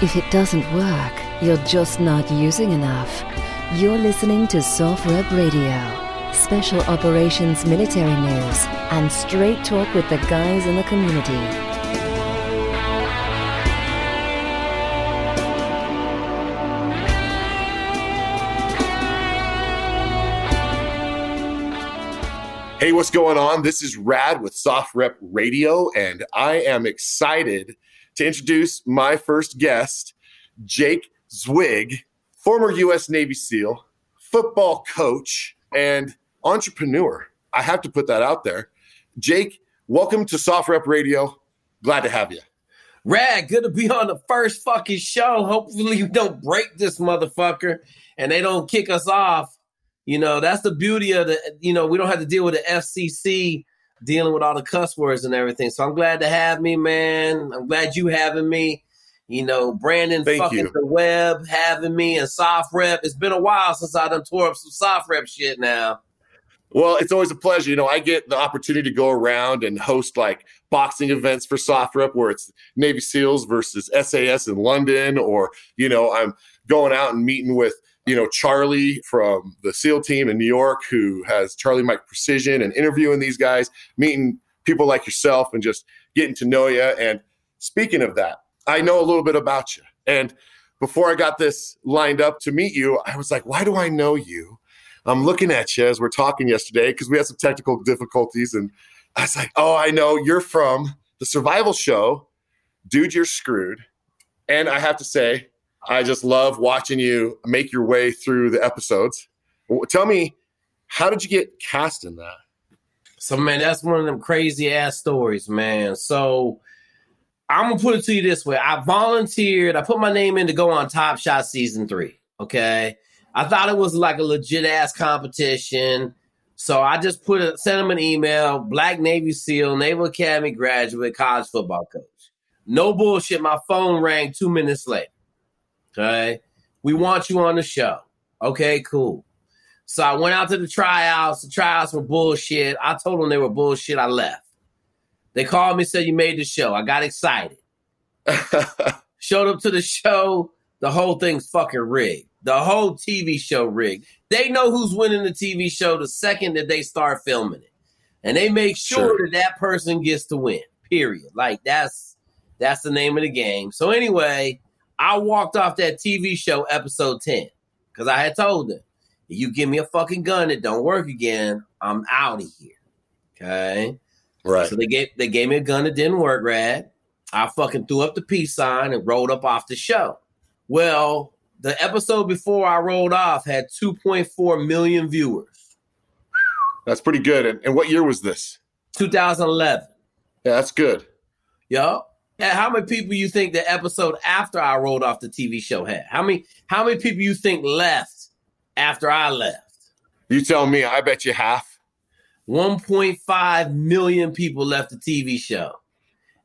If it doesn't work, you're just not using enough. You're listening to SOFREP Radio, special operations military news, and straight talk with the guys in the community. Hey, what's going on? This is Rad with SOFREP Radio, and I am excited to introduce my first guest, Jake Zweig, former U.S. Navy SEAL, football coach, and entrepreneur. I have to put that out there. Jake, welcome to SOFREP Radio. Glad to have you. Rad, good to be on the first fucking show. Hopefully, you don't break this motherfucker and they don't kick us off. You know, that's the beauty of the, you know, we don't have to deal with the FCC dealing with all the cuss words and everything. So I'm glad to have me, man. I'm glad you having me. You know, Brandon Thank fucking you. the web having me and SOFREP. It's been a while since I done tore up some SOFREP shit now. Well, it's always a pleasure. You know, I get the opportunity to go around and host like boxing events for SOFREP where it's Navy SEALs versus SAS in London, or, you know, I'm going out and meeting with, you know, Charlie from the SEAL team in New York who has Charlie Mike Precision and interviewing these guys, meeting people like yourself and just getting to know you. And speaking of that, I know a little bit about you. And before I got this lined up to meet you, I was like, why do I know you? I'm looking at you as we're talking yesterday because we had some technical difficulties. And I was like, oh, I know you're from the survival show, Dude, You're Screwed. And I have to say, I just love watching you make your way through the episodes. Tell me, how did you get cast in that? So man, that's one of them crazy ass stories, man. So I'm gonna put it to you this way: I volunteered. I put my name in to go on Top Shot season three. Okay, I thought it was like a legit ass competition. So I just put a, sent him an email: Black Navy SEAL, Naval Academy graduate, college football coach. No bullshit. My phone rang two minutes later. Okay, we want you on the show. Okay, cool. So I went out to the tryouts. The tryouts were bullshit. I told them they were bullshit. I left. They called me, said you made the show. I got excited. Showed up to the show. The whole thing's fucking rigged. The whole TV show rigged. They know who's winning the TV show the second that they start filming it, and they make sure Sure. that that person gets to win. Period. Like that's that's the name of the game. So anyway, I walked off that TV show episode ten because I had told them, if you give me a fucking gun that don't work again, I'm out of here. Okay. right. So they gave they gave me a gun that didn't work, Rad. I fucking threw up the peace sign and rolled up off the show. Well, the episode before I rolled off had 2.4 million viewers. That's pretty good. And, and what year was this? 2011. Yeah, that's good. Yo. How many people you think the episode after I rolled off the TV show had? How many how many people you think left after I left? You tell me. I bet you half. 1.5 million people left the TV show.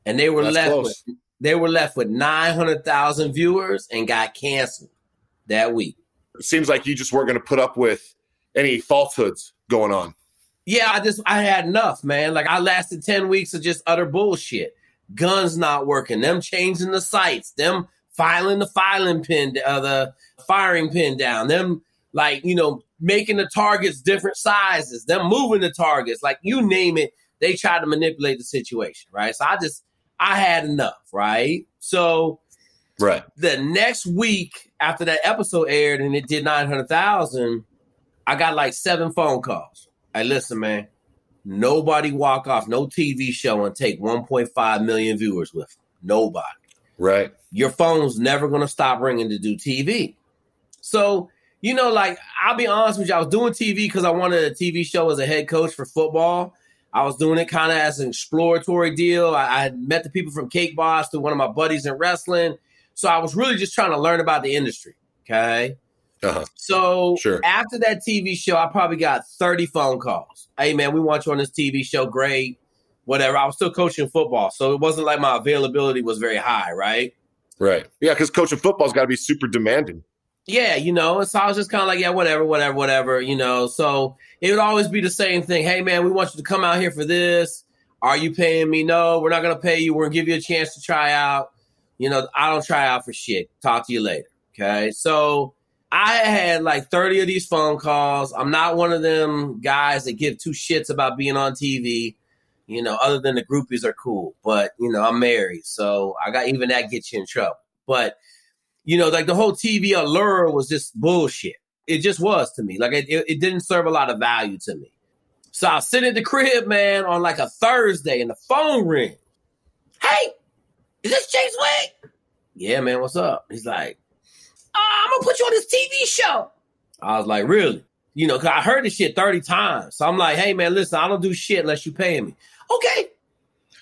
And they were That's left close. with they were left with 900,000 viewers and got canceled that week. It seems like you just weren't going to put up with any falsehoods going on. Yeah, I just I had enough, man. Like I lasted 10 weeks of just utter bullshit. Guns not working, them changing the sights, them filing the filing pin uh, the firing pin down, them like, you know, making the targets different sizes, them moving the targets, like you name it, they try to manipulate the situation, right? So I just I had enough, right? So Right. the next week after that episode aired and it did 900,000, I got like seven phone calls. Hey, listen, man, nobody walk off no TV show and take 1.5 million viewers with them. Nobody. Right. Your phone's never going to stop ringing to do TV. So, you know, like, I'll be honest with you, I was doing TV because I wanted a TV show as a head coach for football. I was doing it kind of as an exploratory deal. I, I had met the people from Cake Boss through one of my buddies in wrestling. So I was really just trying to learn about the industry. Okay. Uh-huh. So Sure. after that TV show, I probably got 30 phone calls. Hey man, we want you on this TV show. Great. Whatever. I was still coaching football. So it wasn't like my availability was very high, right? Right. Yeah, because coaching football's got to be super demanding. Yeah, you know, and so I was just kind of like, yeah, whatever, whatever, whatever, you know. So it would always be the same thing. Hey, man, we want you to come out here for this. Are you paying me? No, we're not going to pay you. We're going to give you a chance to try out. You know, I don't try out for shit. Talk to you later. Okay. So I had like 30 of these phone calls. I'm not one of them guys that give two shits about being on TV. You know, other than the groupies are cool, but you know, I'm married, so I got even that gets you in trouble. But you know, like the whole TV allure was just bullshit. It just was to me. Like it, it didn't serve a lot of value to me. So I sit at the crib, man, on like a Thursday, and the phone ring. Hey, is this Chase Wade? Yeah, man, what's up? He's like, I'm gonna put you on this TV show. I was like, really? You know, cause I heard this shit 30 times. So I'm like, hey man, listen, I don't do shit unless you pay me. Okay.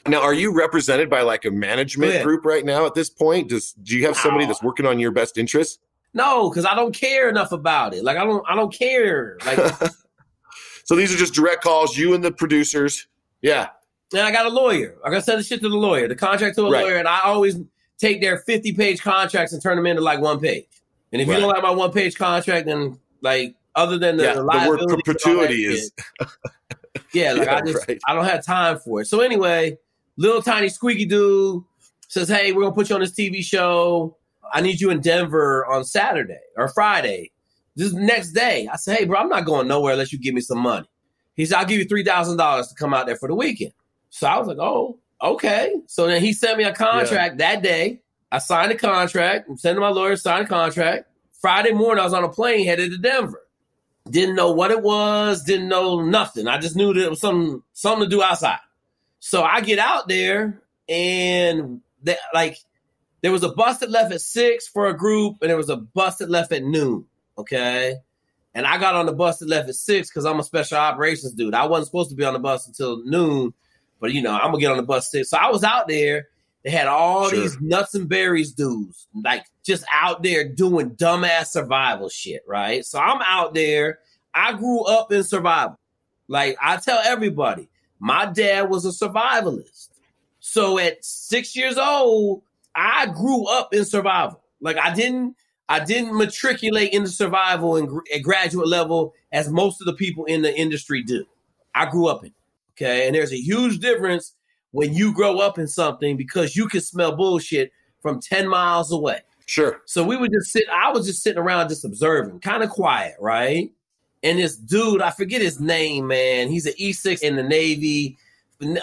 Now, are you represented by like a management group right now at this point? Does do you have somebody that's working on your best interest? No, because I don't care enough about it. Like I don't I don't care. Like so these are just direct calls, you and the producers. Yeah. and I got a lawyer. I gotta send the shit to the lawyer, the contract to a Right. lawyer, and I always take their 50 page contracts and turn them into like one page. And if Right. you don't like my one page contract, then like other than the, yeah. the The word liability and that perpetuity shit, is Yeah, like Yeah, I just right. I don't have time for it. So anyway, little tiny squeaky dude says, "Hey, we're gonna put you on this TV show. I need you in Denver on Saturday or Friday. This next day." I said, "Hey, bro, I'm not going nowhere unless you give me some money." He said, "I'll give you three thousand dollars to come out there for the weekend." So I was like, "Oh, okay." So then he sent me a contract that day. I signed a contract. I'm sending my lawyer signed the contract. Friday morning, I was on a plane headed to Denver didn't know what it was, didn't know nothing. I just knew that it was something something to do outside. So I get out there and they, like there was a bus that left at six for a group, and there was a bus that left at noon. Okay. And I got on the bus that left at six because I'm a special operations dude. I wasn't supposed to be on the bus until noon, but you know, I'm gonna get on the bus six. So I was out there. They had all Sure. these nuts and berries dudes, like just out there doing dumbass survival shit, right? So I'm out there. I grew up in survival. Like I tell everybody, my dad was a survivalist. So at six years old, I grew up in survival. Like I didn't, I didn't matriculate into survival in, gr- at graduate level as most of the people in the industry do. I grew up in. it, Okay, and there's a huge difference when you grow up in something because you can smell bullshit from ten miles away. sure. So we would just sit. I was just sitting around, just observing, kind of quiet, right? And this dude, I forget his name, man. He's an E6 in the Navy,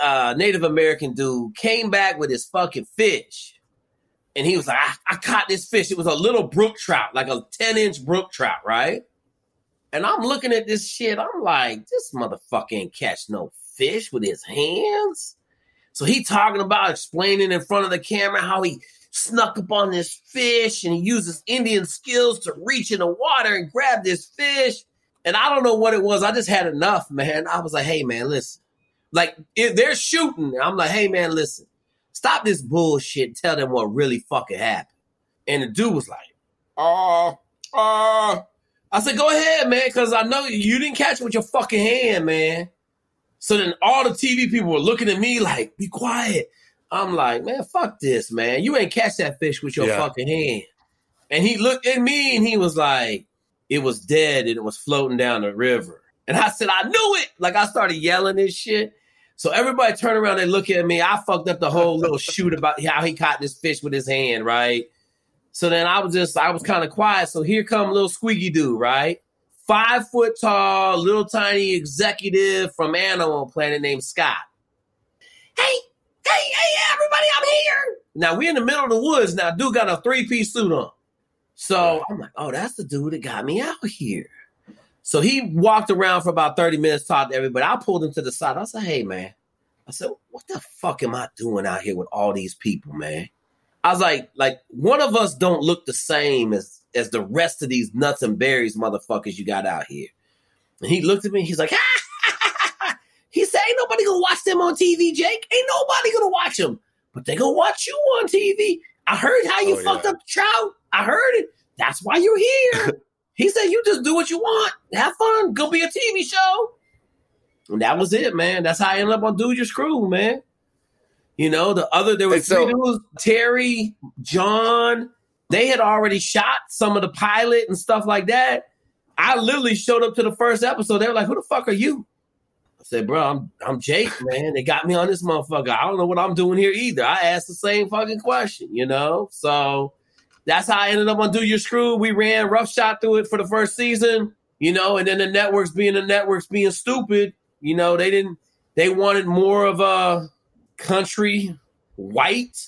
uh, Native American dude, came back with his fucking fish. And he was like, I, I caught this fish. It was a little brook trout, like a 10 inch brook trout, right? And I'm looking at this shit. I'm like, this motherfucker ain't catch no fish with his hands. So he talking about explaining in front of the camera how he snuck up on this fish and he uses Indian skills to reach in the water and grab this fish. And I don't know what it was. I just had enough, man. I was like, hey, man, listen. Like, if they're shooting, I'm like, hey, man, listen. Stop this bullshit tell them what really fucking happened. And the dude was like, uh, uh. I said, go ahead, man, because I know you didn't catch it with your fucking hand, man. So then all the TV people were looking at me like, be quiet. I'm like, man, fuck this, man. You ain't catch that fish with your Yeah. fucking hand. And he looked at me and he was like, it was dead and it was floating down the river. And I said, I knew it. Like I started yelling this shit. So everybody turned around and look at me. I fucked up the whole little shoot about how he caught this fish with his hand, right? So then I was just, I was kind of quiet. So here come little squeaky dude, right? Five foot tall, little tiny executive from Animal Planet named Scott. Hey, hey, hey, everybody, I'm here. Now we're in the middle of the woods. Now, dude got a three piece suit on. So I'm like, oh, that's the dude that got me out here. So he walked around for about 30 minutes, talked to everybody. I pulled him to the side. I said, hey, man. I said, what the fuck am I doing out here with all these people, man? I was like, like one of us don't look the same as as the rest of these nuts and berries motherfuckers you got out here. And he looked at me. He's like, he said, ain't nobody gonna watch them on TV, Jake. Ain't nobody gonna watch them, but they gonna watch you on TV. I heard how you Oh, fucked yeah. up trout. I heard it. That's why you're here. he said, you just do what you want. Have fun. Go be a TV show. And that was it, man. That's how I ended up on Dude, You're Screwed, man. You know, the other there was so- three dudes, Terry, John. They had already shot some of the pilot and stuff like that. I literally showed up to the first episode. They were like, "Who the fuck are you?" I said, bro, I'm I'm Jake, man. They got me on this motherfucker. I don't know what I'm doing here either. I asked the same fucking question, you know? So that's how I ended up on Dude, You're Screwed. We ran rough shot through it for the first season, you know, and then the networks being the networks being stupid, you know, they didn't they wanted more of a country white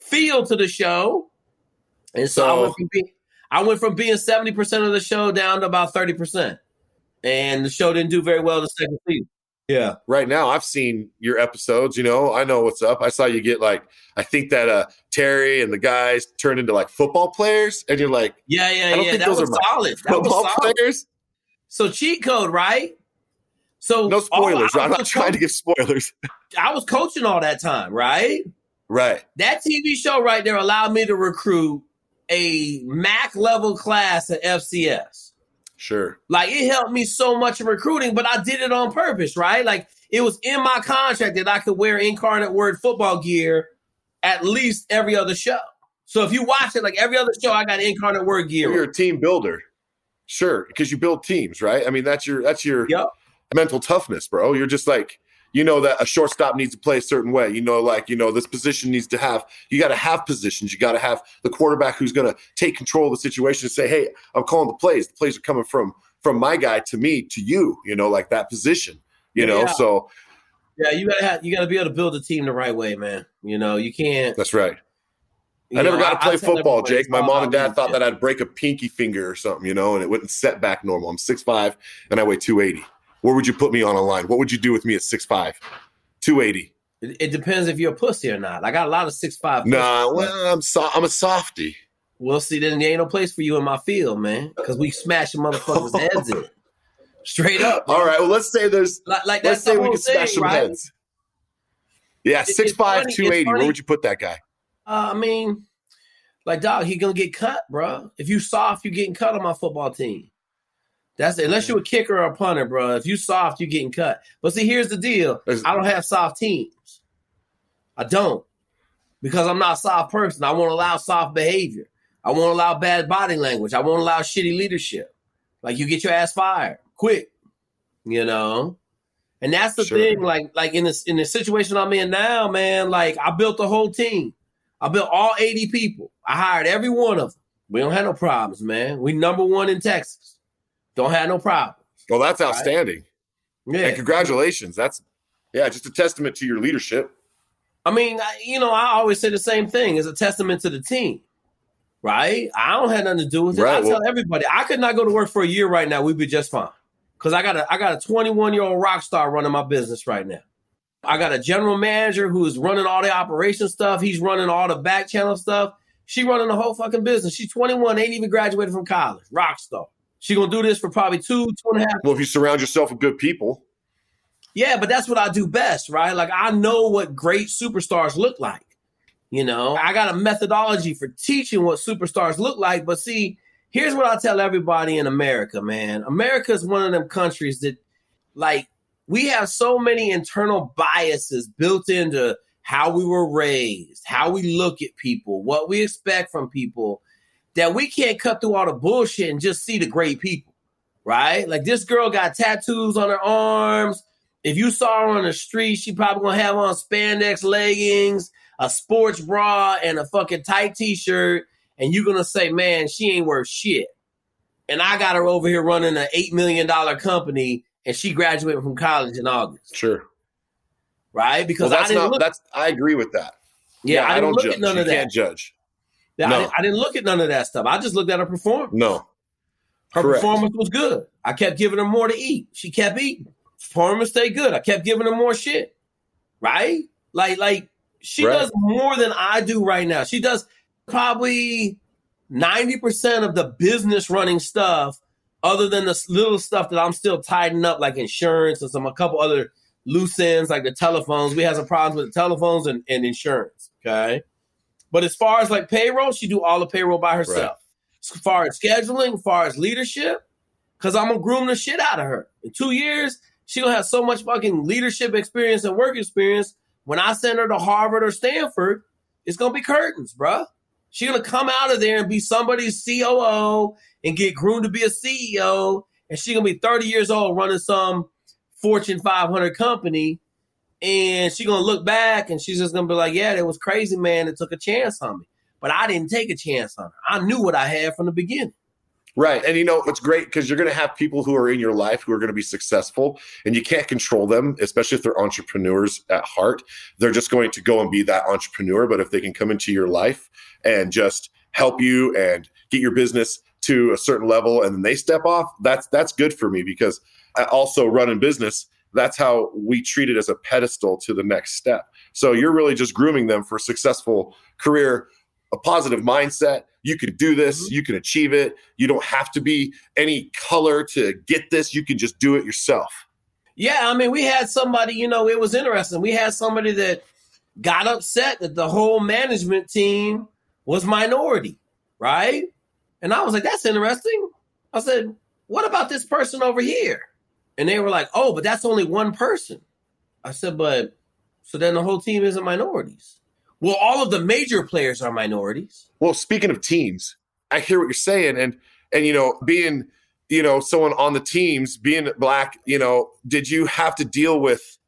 feel to the show. And so, so I, went from being, I went from being 70% of the show down to about 30%. And the show didn't do very well the second season. Yeah. Right now, I've seen your episodes. You know, I know what's up. I saw you get like, I think that uh Terry and the guys turned into like football players, and you're like, yeah, yeah, I don't yeah. Think that those was are solid. Football solid. players. So cheat code, right? So no spoilers. I'm not trying to give spoilers. I was coaching all that time, right? Right. That TV show right there allowed me to recruit a MAC level class at FCS. Sure. Like it helped me so much in recruiting, but I did it on purpose, right? Like it was in my contract that I could wear Incarnate Word football gear at least every other show. So if you watch it, like every other show, I got Incarnate Word gear. You're a team builder. Sure, because you build teams, right? I mean, that's your that's your yep. mental toughness, bro. You're just like you know that a shortstop needs to play a certain way. You know, like, you know, this position needs to have, you got to have positions. You got to have the quarterback who's going to take control of the situation and say, hey, I'm calling the plays. The plays are coming from from my guy to me to you, you know, like that position, you know. Yeah. So yeah, you gotta have, you gotta be able to build a team the right way, man. You know, you can't That's right. I never know, got to play football, Jake. My mom and dad thought that I'd break a pinky finger or something, you know, and it wouldn't set back normal. I'm 6'5 and I weigh 280. Where would you put me on a line? What would you do with me at 6'5, 280? It, it depends if you're a pussy or not. I got a lot of 6'5. Nah, well, I'm so, I'm a softy. Well, see, then there ain't no place for you in my field, man, because we smash smashing motherfuckers' heads in. Straight up. All right. Well, let's say there's like, like let's say we can smash some right? heads. Yeah, six five, two eighty. Where would you put that guy? Uh, I mean, like dog, he gonna get cut, bro. If you soft, you getting cut on my football team. That's it. Unless you're a kicker or a punter, bro. If you soft, you're getting cut. But see, here's the deal. I don't have soft teams. I don't. Because I'm not a soft person. I won't allow soft behavior. I won't allow bad body language. I won't allow shitty leadership. Like you get your ass fired quick. You know? And that's the sure. thing. Like, like in this in the situation I'm in now, man, like I built the whole team. I built all 80 people. I hired every one of them. We don't have no problems, man. We number one in Texas. Don't have no problems. Well, that's outstanding. Right? Yeah. And congratulations. That's yeah, just a testament to your leadership. I mean, you know, I always say the same thing. It's a testament to the team, right? I don't have nothing to do with it. Right, I tell everybody, I could not go to work for a year right now. We'd be just fine. Cause I got a I got a 21 year old rock star running my business right now. I got a general manager who's running all the operation stuff. He's running all the back channel stuff. She running the whole fucking business. She's 21, ain't even graduated from college. Rock star. She gonna do this for probably two, two and a half. Well, if you surround yourself with good people. Yeah, but that's what I do best, right? Like I know what great superstars look like. You know, I got a methodology for teaching what superstars look like. But see, here's what I tell everybody in America, man. America is one of them countries that, like, we have so many internal biases built into how we were raised, how we look at people, what we expect from people, that we can't cut through all the bullshit and just see the great people, right? Like this girl got tattoos on her arms. If you saw her on the street, she probably gonna have on spandex leggings, a sports bra, and a fucking tight t-shirt, and you're gonna say, "Man, she ain't worth shit." And I got her over here running an eight million dollar company, and she graduated from college in August. Sure. Right? Because well, that's not look- that's I agree with that. Yeah, yeah I, I, don't look judge. at none you of that. Can't judge. No. I, didn't, I, didn't, look at none of that stuff. I just looked at her performance. No. Her Correct. performance was good. I kept giving her more to eat. She kept eating. Performance stayed good. I kept giving her more shit. Right? Like, like she right. does more than I do right now. She does probably 90% of the business running stuff, other than the little stuff that I'm still tidying up, like insurance and some a couple other loose ends, like the telephones. We had some problems with the telephones and, and insurance. Okay. But as far as like payroll, she do all the payroll by herself. Right. As far as scheduling, as far as leadership, because I'm gonna groom the shit out of her. In two years, she gonna have so much fucking leadership experience and work experience. When I send her to Harvard or Stanford, it's gonna be curtains, bruh. She's gonna come out of there and be somebody's COO and get groomed to be a CEO, and she's gonna be 30 years old running some Fortune 500 company, and she's gonna look back and she's just gonna be like, "Yeah, it was crazy, man. It took a chance on me, but I didn't take a chance on her. I knew what I had from the beginning." Right. And you know, it's great because you're going to have people who are in your life who are going to be successful and you can't control them, especially if they're entrepreneurs at heart. They're just going to go and be that entrepreneur. But if they can come into your life and just help you and get your business to a certain level and then they step off, that's that's good for me because I also run in business. That's how we treat it as a pedestal to the next step. So you're really just grooming them for a successful career, a positive mindset you can do this, mm-hmm. you can achieve it. You don't have to be any color to get this. You can just do it yourself. Yeah, I mean, we had somebody, you know, it was interesting. We had somebody that got upset that the whole management team was minority, right? And I was like, that's interesting. I said, what about this person over here? And they were like, oh, but that's only one person. I said, but so then the whole team isn't minorities. Well, all of the major players are minorities. Well, speaking of teams, I hear what you're saying, and and you know, being you know someone on the teams, being black, you know, did you have to deal with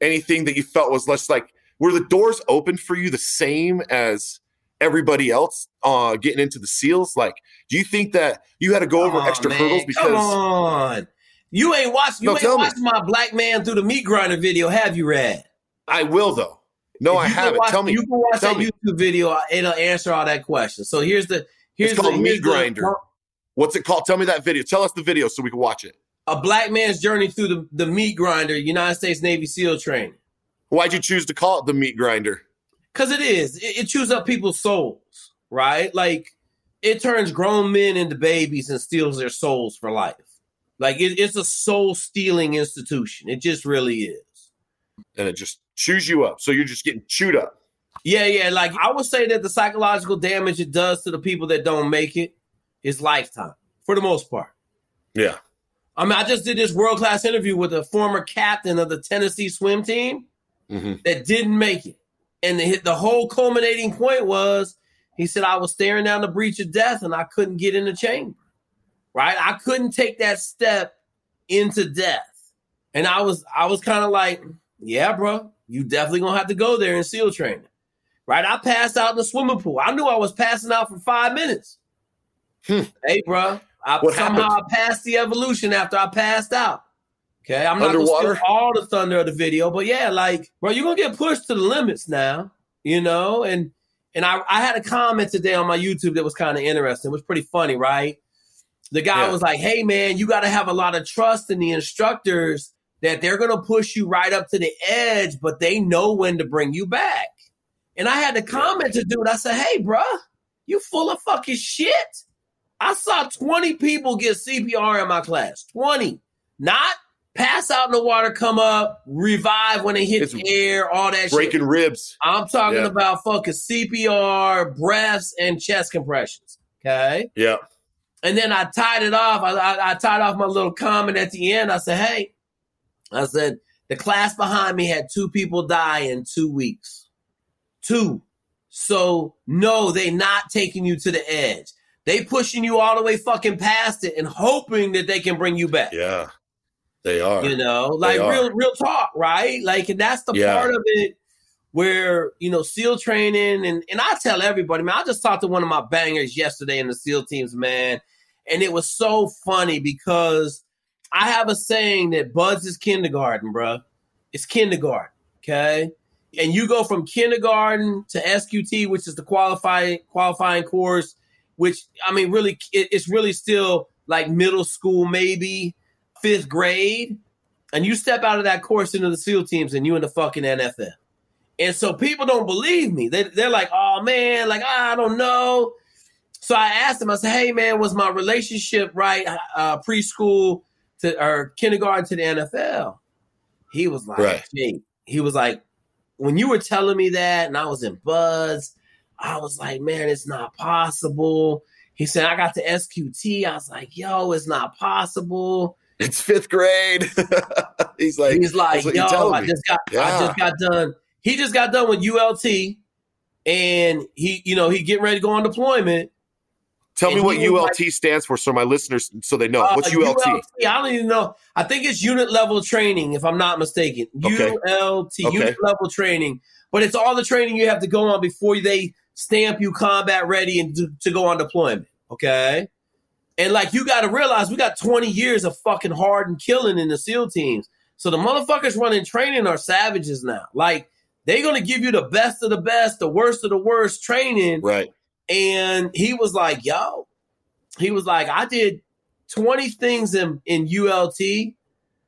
anything that you felt was less like were the doors open for you the same as everybody else uh getting into the seals? Like, do you think that you had to go over oh, extra man. hurdles because? Come on. You ain't watched you no, ain't watched my black man through the meat grinder video, have you, Rad? I will though. No, I haven't. Watch, Tell me. You can watch that me. YouTube video. It'll answer all that question. So here's the here's it's called the, meat grinder. The, What's it called? Tell me that video. Tell us the video so we can watch it. A black man's journey through the, the meat grinder, United States Navy SEAL training. Why'd you choose to call it the meat grinder? Because it is. It, it chews up people's souls, right? Like it turns grown men into babies and steals their souls for life. Like it, it's a soul stealing institution. It just really is. And it just chews you up. So you're just getting chewed up. Yeah, yeah. Like I would say that the psychological damage it does to the people that don't make it is lifetime for the most part. Yeah. I mean, I just did this world class interview with a former captain of the Tennessee swim team mm-hmm. that didn't make it. And the, the whole culminating point was he said, I was staring down the breach of death and I couldn't get in the chamber. Right? I couldn't take that step into death. And I was I was kind of like, yeah, bro, you definitely gonna have to go there in SEAL training. Right? I passed out in the swimming pool. I knew I was passing out for five minutes. Hmm. Hey, bro, I, somehow I passed the evolution after I passed out. Okay, I'm not Underwater. gonna all the thunder of the video, but yeah, like, bro, you're gonna get pushed to the limits now, you know. And and I, I had a comment today on my YouTube that was kind of interesting. It was pretty funny, right? The guy yeah. was like, "Hey, man, you got to have a lot of trust in the instructors that they're going to push you right up to the edge, but they know when to bring you back. And I had to comment to dude. I said, "Hey, bro, you full of fucking shit." I saw 20 people get CPR in my class. 20. Not pass out in the water, come up, revive when they hit it's the air, all that shit. breaking shit. ribs. I'm talking yeah. about fucking CPR, breaths, and chest compressions. Okay. Yeah. And then I tied it off. I, I, I tied off my little comment at the end. I said, hey, I said, the class behind me had two people die in two weeks. Two. So no, they not taking you to the edge. They pushing you all the way fucking past it and hoping that they can bring you back. Yeah. They are. You know, like real real talk, right? Like and that's the yeah. part of it where, you know, SEAL training and and I tell everybody, man, I just talked to one of my bangers yesterday in the SEAL teams, man. And it was so funny because I have a saying that BUD/S is kindergarten, bro. It's kindergarten, okay? And you go from kindergarten to SQT, which is the qualifying qualifying course, which I mean, really, it, it's really still like middle school, maybe fifth grade. And you step out of that course into the SEAL teams, and you in the fucking NFL. And so people don't believe me. They, they're like, oh man, like I don't know. So I asked him, I said, hey man, was my relationship right? Uh, preschool to or kindergarten to the NFL. He was like, right. he was like, when you were telling me that, and I was in BUD/S, I was like, man, it's not possible. He said, I got the SQT. I was like, yo, it's not possible. It's fifth grade. he's like, he's like, yo, I just got, yeah. I just got done. He just got done with ULT, and he, you know, he getting ready to go on deployment. Tell me what ULT stands for, so my listeners, so they know. Uh, What's ULT? I don't even know. I think it's unit level training, if I'm not mistaken. Okay. ULT, Okay. unit level training. But it's all the training you have to go on before they stamp you combat ready and to, to go on deployment. Okay. And like you got to realize, we got 20 years of fucking hard and killing in the SEAL teams. So the motherfuckers running training are savages now. Like they're gonna give you the best of the best, the worst of the worst training. Right. And he was like, yo, he was like, I did 20 things in, in ULT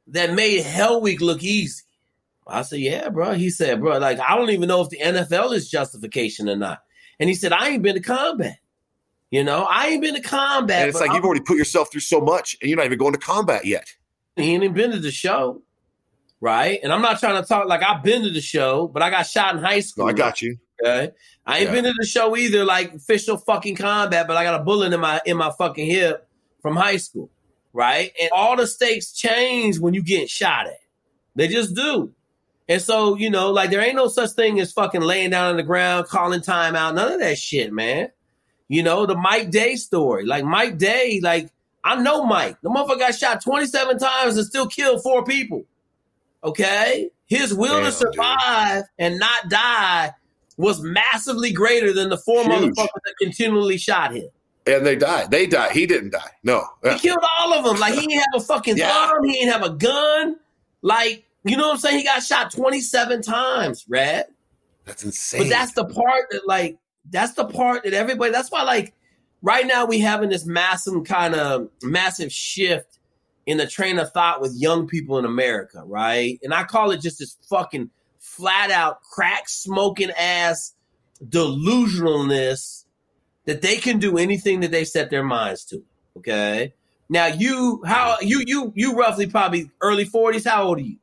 that made Hell Week look easy. I said, yeah, bro. He said, bro, like, I don't even know if the NFL is justification or not. And he said, I ain't been to combat. You know, I ain't been to combat. And it's like I'm- you've already put yourself through so much, and you're not even going to combat yet. he ain't even been to the show. Right. And I'm not trying to talk like I've been to the show, but I got shot in high school. No, I got you. Okay. I ain't Yeah. been to the show either, like official fucking combat, but I got a bullet in my in my fucking hip from high school. Right? And all the stakes change when you get shot at. They just do. And so, you know, like there ain't no such thing as fucking laying down on the ground, calling time out, none of that shit, man. You know, the Mike Day story. Like Mike Day, like I know Mike. The motherfucker got shot 27 times and still killed four people. Okay? His will Damn, to survive and not die was massively greater than the four Huge. motherfuckers that continually shot him. And they died. They died. He didn't die. No. He killed all of them. Like he didn't have a fucking Yeah. thumb. He didn't have a gun. Like, you know what I'm saying? He got shot 27 times, Red. That's insane. But that's the part that like that's the part that everybody that's why like right now we having this massive kind of massive shift in the train of thought with young people in America, right? And I call it just this fucking flat out crack smoking ass delusionalness that they can do anything that they set their minds to. Okay. Now you how you you you roughly probably early 40s. How old are you?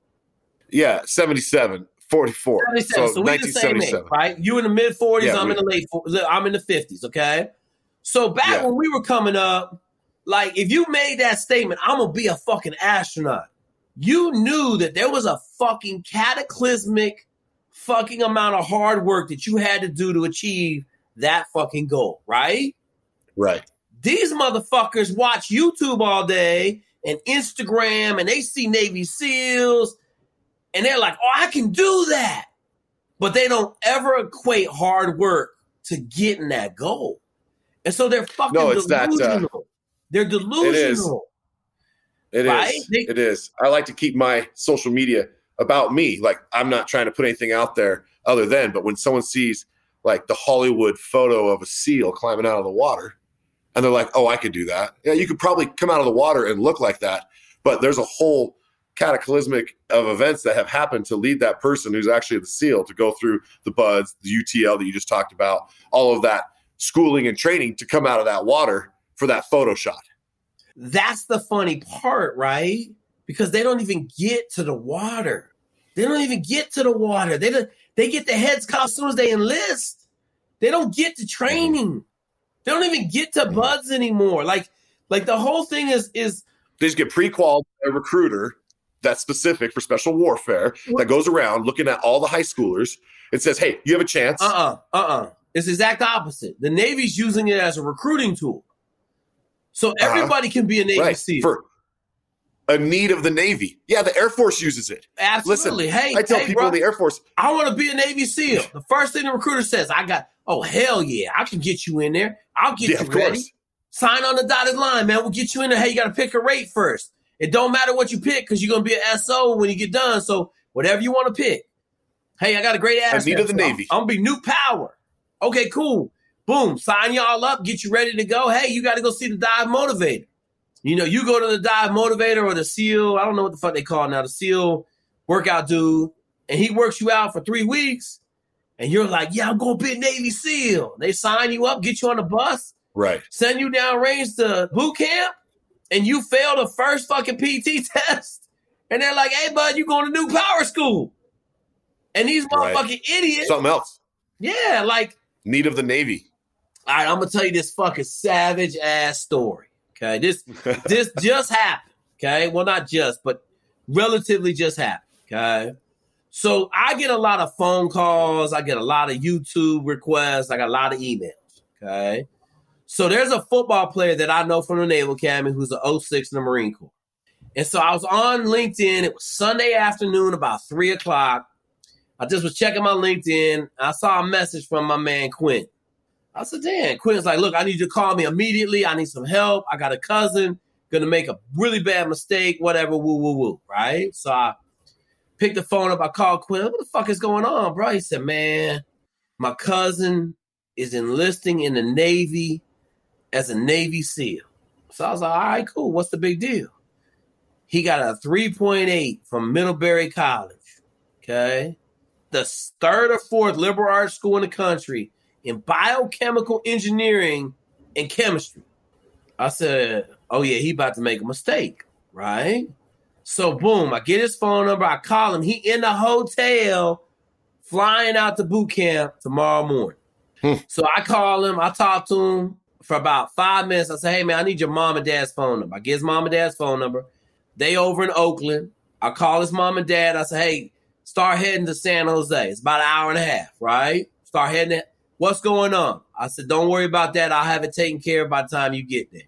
yeah, 77, 44. 77. So, So, we the same age, right? You in the mid 40s, Yeah, I'm we- in the late 40s. I'm in the 50s, okay? So back Yeah. when we were coming up, like if you made that statement, I'm gonna be a fucking astronaut. You knew that there was a fucking cataclysmic fucking amount of hard work that you had to do to achieve that fucking goal, right? Right. These motherfuckers watch YouTube all day and Instagram and they see Navy SEALs and they're like, oh, I can do that. But they don't ever equate hard work to getting that goal. And so they're fucking No, it's that, uh, delusional. They're delusional. It is. Right? They- it is. I like to keep my social media about me. Like I'm not trying to put anything out there other than, but when someone sees like the Hollywood photo of a seal climbing out of the water, and they're like, "Oh, I could do that." Yeah, you could probably come out of the water and look like that, but there's a whole cataclysmic of events that have happened to lead that person who's actually the seal to go through the BUD/S, the UTL that you just talked about, all of that schooling and training to come out of that water for that photo shot. That's the funny part, right? Because they don't even get to the water. They don't even get to the water. They don't, they get the heads cut as soon as they enlist. They don't get to training. They don't even get to BUD/S anymore. Like like the whole thing is is they just get pre-qualified a recruiter that's specific for special warfare that goes around looking at all the high schoolers and says, "Hey, you have a chance." uh uh uh uh. It's the exact opposite. The Navy's using it as a recruiting tool. So everybody can be a Navy Uh-huh. right SEAL. for a need of the Navy. Yeah, the Air Force uses it. Absolutely. Listen, hey, I tell hey, people bro, in the Air Force, I want to be a Navy SEAL. The first thing the recruiter says, I got, oh, hell yeah, I can get you in there. I'll get yeah, you ready. course. Sign on the dotted line, man. We'll get you in there. Hey, you got to pick a rate first. It don't matter what you pick because you're going to be an SO when you get done. So whatever you want to pick. Hey, I got a great ass. need of the Navy. I'm, I'm going to be nuke power. Okay, cool. Boom. Sign y'all up. Get you ready to go. Hey, you got to go see the dive motivator. You know, you go to the dive motivator or the SEAL. I don't know what the fuck they call it now. The SEAL workout dude, and he works you out for three weeks, and you're like, "Yeah, I'm gonna be a Navy SEAL." They sign you up, get you on the bus, Right. send you down range to boot camp, and you fail the first fucking PT test, and they're like, "Hey, bud, you going to nuke power school?" And these Right. motherfucking idiots, Something else. yeah, like Need of the Navy. All right, I'm gonna tell you this fucking savage ass story. Okay, this this just happened. Okay, well not just, but relatively just happened. Okay, so I get a lot of phone calls. I get a lot of YouTube requests. I got a lot of emails. Okay, So there's a football player that I know from the Naval Academy who's an 06 in the Marine Corps. And so I was on LinkedIn. It was Sunday afternoon, about three o'clock. I just was checking my LinkedIn. I saw a message from my man Quinn. I said, "Damn." Quinn's like, "Look, I need you to call me immediately. I need some help. I got a cousin gonna make a really bad mistake. Whatever. Woo woo woo. Right." So I picked the phone up. I called Quinn. What the fuck is going on, bro? He said, "Man, my cousin is enlisting in the Navy as a Navy SEAL." So I was like, "All right, cool. What's the big deal?" He got a 3.8 from Middlebury College. Okay. The third or fourth liberal arts school in the country in biochemical engineering and chemistry. I said, Oh, yeah, he about to make a mistake, right? So, boom, I get his phone number. I call him. He in the hotel flying out to boot camp tomorrow morning. Hmm. So I call him. I talk to him for about five minutes. I say, Hey, man, I need your mom and dad's phone number. I get his mom and dad's phone number. They over in Oakland. I call his mom and dad. I say, hey, start heading to San Jose. It's about an hour and a half, right? Start heading. What's going on? I said, don't worry about that. I'll have it taken care of by the time you get there.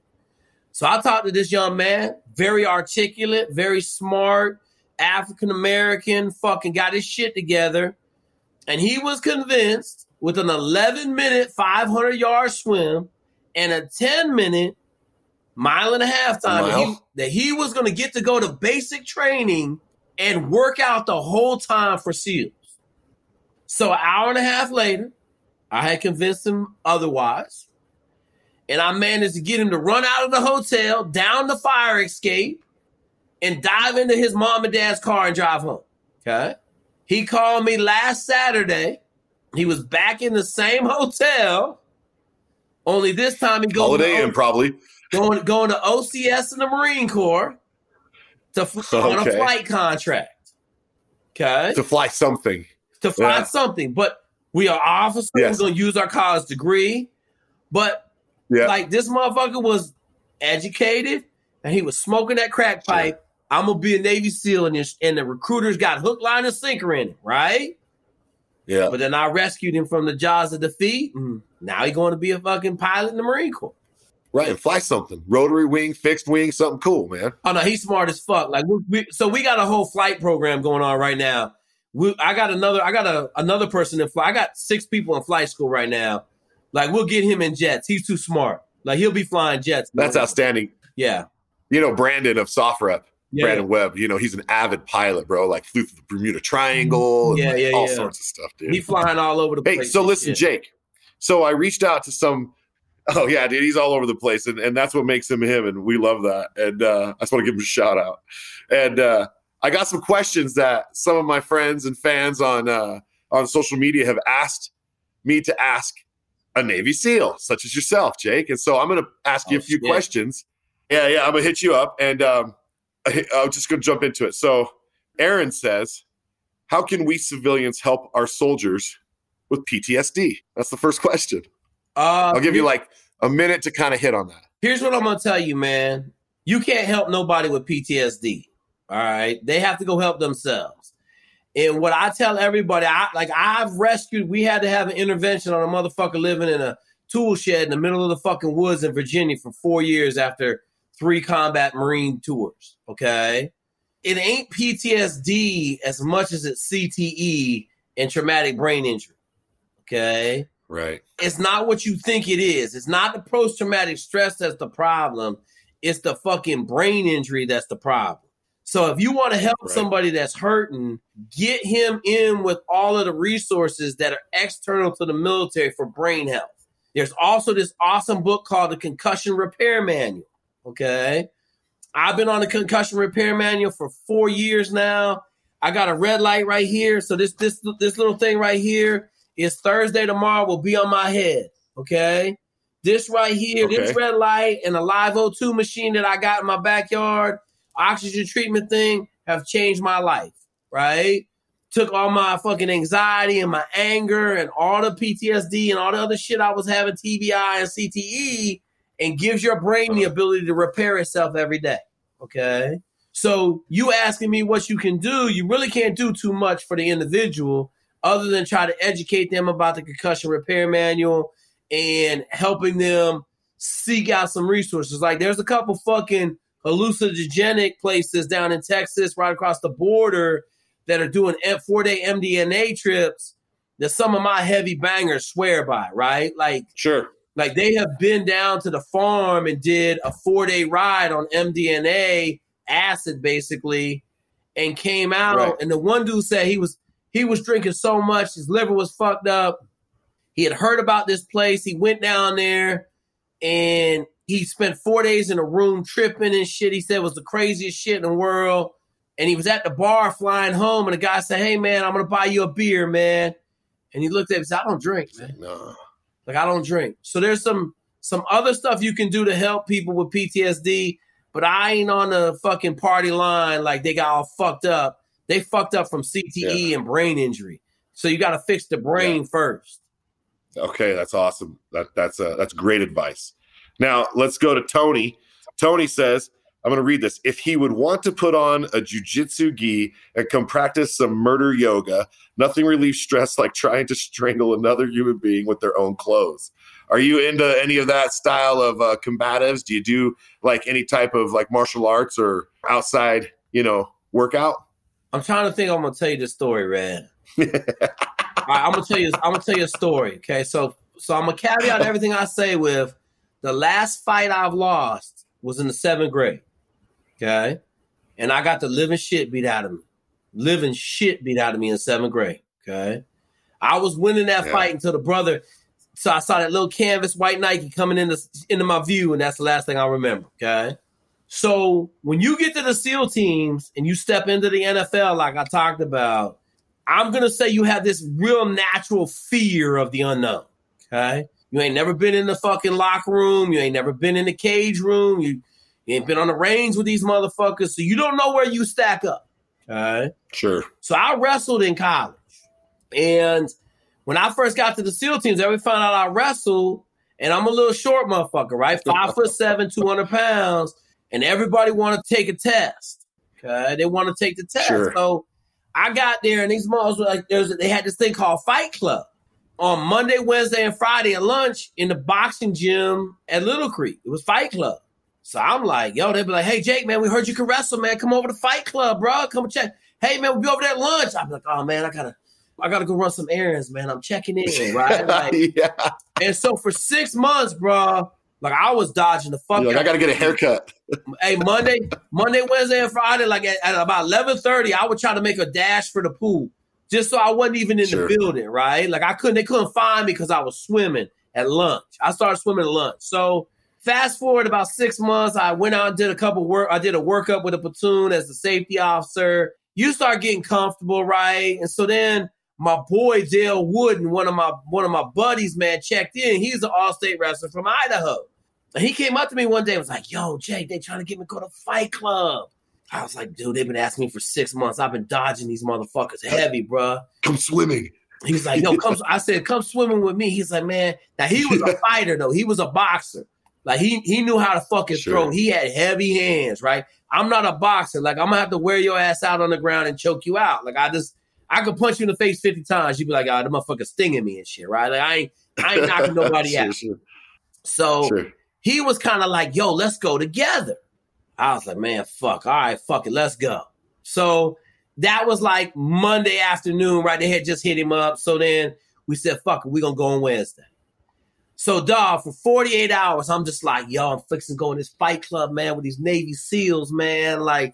So I talked to this young man, very articulate, very smart, African American, fucking got his shit together. And he was convinced with an 11 minute, 500 yard swim and a 10 minute mile and a half time that he, that he was going to get to go to basic training and work out the whole time for SEALs. So an hour and a half later, I had convinced him otherwise. And I managed to get him to run out of the hotel, down the fire escape, and dive into his mom and dad's car and drive home. Okay. He called me last Saturday. He was back in the same hotel. Only this time he goes Holiday Inn, probably going going to OCS in the Marine Corps to fly okay. on a flight contract. Okay, to fly something. To fly yeah. something, but we are officers. Yes. We're going to use our college degree, but yeah. like this motherfucker was educated and he was smoking that crack pipe. Sure. I'm gonna be a Navy SEAL, and, and the recruiters got hook, line, and sinker in it, right? Yeah. But then I rescued him from the jaws of defeat, and now he's going to be a fucking pilot in the Marine Corps. Right, and fly something. Rotary wing, fixed wing, something cool, man. Oh no, he's smart as fuck. Like we, we, so we got a whole flight program going on right now. We, I got another I got a another person in flight. I got six people in flight school right now. Like we'll get him in jets. He's too smart. Like he'll be flying jets. That's outstanding. Yeah. You know, Brandon of SOFREP, yeah. Brandon Webb, you know, he's an avid pilot, bro. Like flew through the Bermuda Triangle, yeah, like yeah, all yeah. sorts of stuff, dude. He's flying all over the place. Hey, so listen, Jake. So I reached out to some Oh yeah, dude, he's all over the place, and, and that's what makes him him, and we love that. And uh, I just want to give him a shout out. And uh, I got some questions that some of my friends and fans on uh, on social media have asked me to ask a Navy SEAL, such as yourself, Jake. And so I'm going to ask you oh, a few shit. questions. Yeah, yeah, I'm going to hit you up, and um, I, I'm just going to jump into it. So Aaron says, "How can we civilians help our soldiers with PTSD?" That's the first question. Uh, I'll give you like a minute to kind of hit on that. Here's what I'm gonna tell you, man. You can't help nobody with PTSD. All right, they have to go help themselves. And what I tell everybody, I like I've rescued. We had to have an intervention on a motherfucker living in a tool shed in the middle of the fucking woods in Virginia for four years after three combat Marine tours. Okay, it ain't PTSD as much as it's CTE and traumatic brain injury. Okay, Right. It's not what you think it is. It's not the post traumatic stress that's the problem. It's the fucking brain injury that's the problem. So if you want to help right. somebody that's hurting, get him in with all of the resources that are external to the military for brain health. There's also this awesome book called the Concussion Repair Manual. Okay. I've been on the concussion repair manual for four years now. I got a red light right here. So this this this little thing right here is Thursday tomorrow will be on my head. Okay. This right here, okay. this red light and a live O2 machine that I got in my backyard, oxygen treatment thing have changed my life. Right. Took all my fucking anxiety and my anger and all the PTSD and all the other shit I was having, TBI and CTE, and gives your brain the ability to repair itself every day. Okay. So you asking me what you can do, you really can't do too much for the individual other than try to educate them about the concussion repair manual and helping them seek out some resources. Like there's a couple fucking hallucinogenic places down in Texas, right across the border, that are doing four day MDMA trips that some of my heavy bangers swear by, right? Like, sure. Like they have been down to the farm and did a four day ride on MDMA acid, basically, and came out. Right. And the one dude said he was he was drinking so much, his liver was fucked up. He had heard about this place. He went down there and he spent four days in a room tripping and shit. He said was the craziest shit in the world. And he was at the bar flying home, and the guy said, Hey man, I'm gonna buy you a beer, man. And he looked at him and said, I don't drink, man. No. Like I don't drink. So there's some some other stuff you can do to help people with PTSD, but I ain't on the fucking party line like they got all fucked up. They fucked up from CTE yeah. and brain injury. So you got to fix the brain yeah. first. Okay, that's awesome. That that's uh, that's great advice. Now let's go to Tony. Tony says, I'm going to read this. If he would want to put on a jujitsu gi and come practice some murder yoga, nothing relieves stress like trying to strangle another human being with their own clothes. Are you into any of that style of uh, combatives? Do you do like any type of like martial arts or outside, you know, workout? I'm trying to think. I'm gonna tell you the story, Red. right, I'm gonna tell you. I'm gonna tell you a story. Okay, so so I'm gonna caveat everything I say with the last fight I've lost was in the seventh grade. Okay. And I got the living shit beat out of me. Living shit beat out of me in seventh grade. Okay. I was winning that yeah. fight until the brother. So I saw that little canvas white Nike coming into, into my view, and that's the last thing I remember. Okay. So when you get to the SEAL teams and you step into the NFL, like I talked about, I'm gonna say you have this real natural fear of the unknown. Okay. You ain't never been in the fucking locker room. You ain't never been in the cage room. You you ain't been on the range with these motherfuckers, so you don't know where you stack up. Okay. Sure. So I wrestled in college. And when I first got to the SEAL teams, everybody found out I wrestled, and I'm a little short motherfucker, right? Five foot seven, 200 pounds, and everybody want to take a test. Okay. They want to take the test. Sure. So I got there, and these malls were like, there's, they had this thing called Fight Club on Monday, Wednesday, and Friday at lunch in the boxing gym at Little Creek. It was Fight Club. So I'm like, yo, they'd be like, hey, Jake, man, we heard you can wrestle, man. Come over to Fight Club, bro. Come check. Hey, man, we'll be over there at lunch. I'm like, oh, man, I gotta, I gotta go run some errands, man. I'm checking in, right? Like, yeah. And so for six months, bro, like I was dodging the fuck. Like, I gotta get a haircut. hey, Monday, Monday, Wednesday, and Friday, like at, at about eleven thirty, I would try to make a dash for the pool, just so I wasn't even in sure. the building, right? Like I couldn't, they couldn't find me because I was swimming at lunch. I started swimming at lunch, so Fast forward about six months, I went out and did a couple work. I did a workup with a platoon as the safety officer. You start getting comfortable, right? And so then my boy Dale Wooden, one of my one of my buddies, man, checked in. He's an all-state wrestler from Idaho. And he came up to me one day and was like, yo, Jake, they trying to get me to go to Fight Club. I was like, dude, they've been asking me for six months. I've been dodging these motherfuckers heavy, bro. Come swimming. He was like, no, come. I said, come swimming with me. He's like, man. Now he was a fighter though. He was a boxer. Like he he knew how to fucking sure. throw. He had heavy hands, right? I'm not a boxer. Like I'm gonna have to wear your ass out on the ground and choke you out. Like I just I could punch you in the face 50 times. You'd be like, ah, oh, the motherfucker stinging me and shit, right? Like I ain't I ain't knocking nobody sure, out. Sure. So he was kind of like, yo, let's go together. I was like, man, fuck. All right, fuck it, let's go. So that was like Monday afternoon, right? They had just hit him up. So then we said, fuck it, we gonna go on Wednesday. So, dog, for 48 hours, I'm just like, yo, I'm fixing to go in this fight club, man, with these Navy SEALs, man. Like,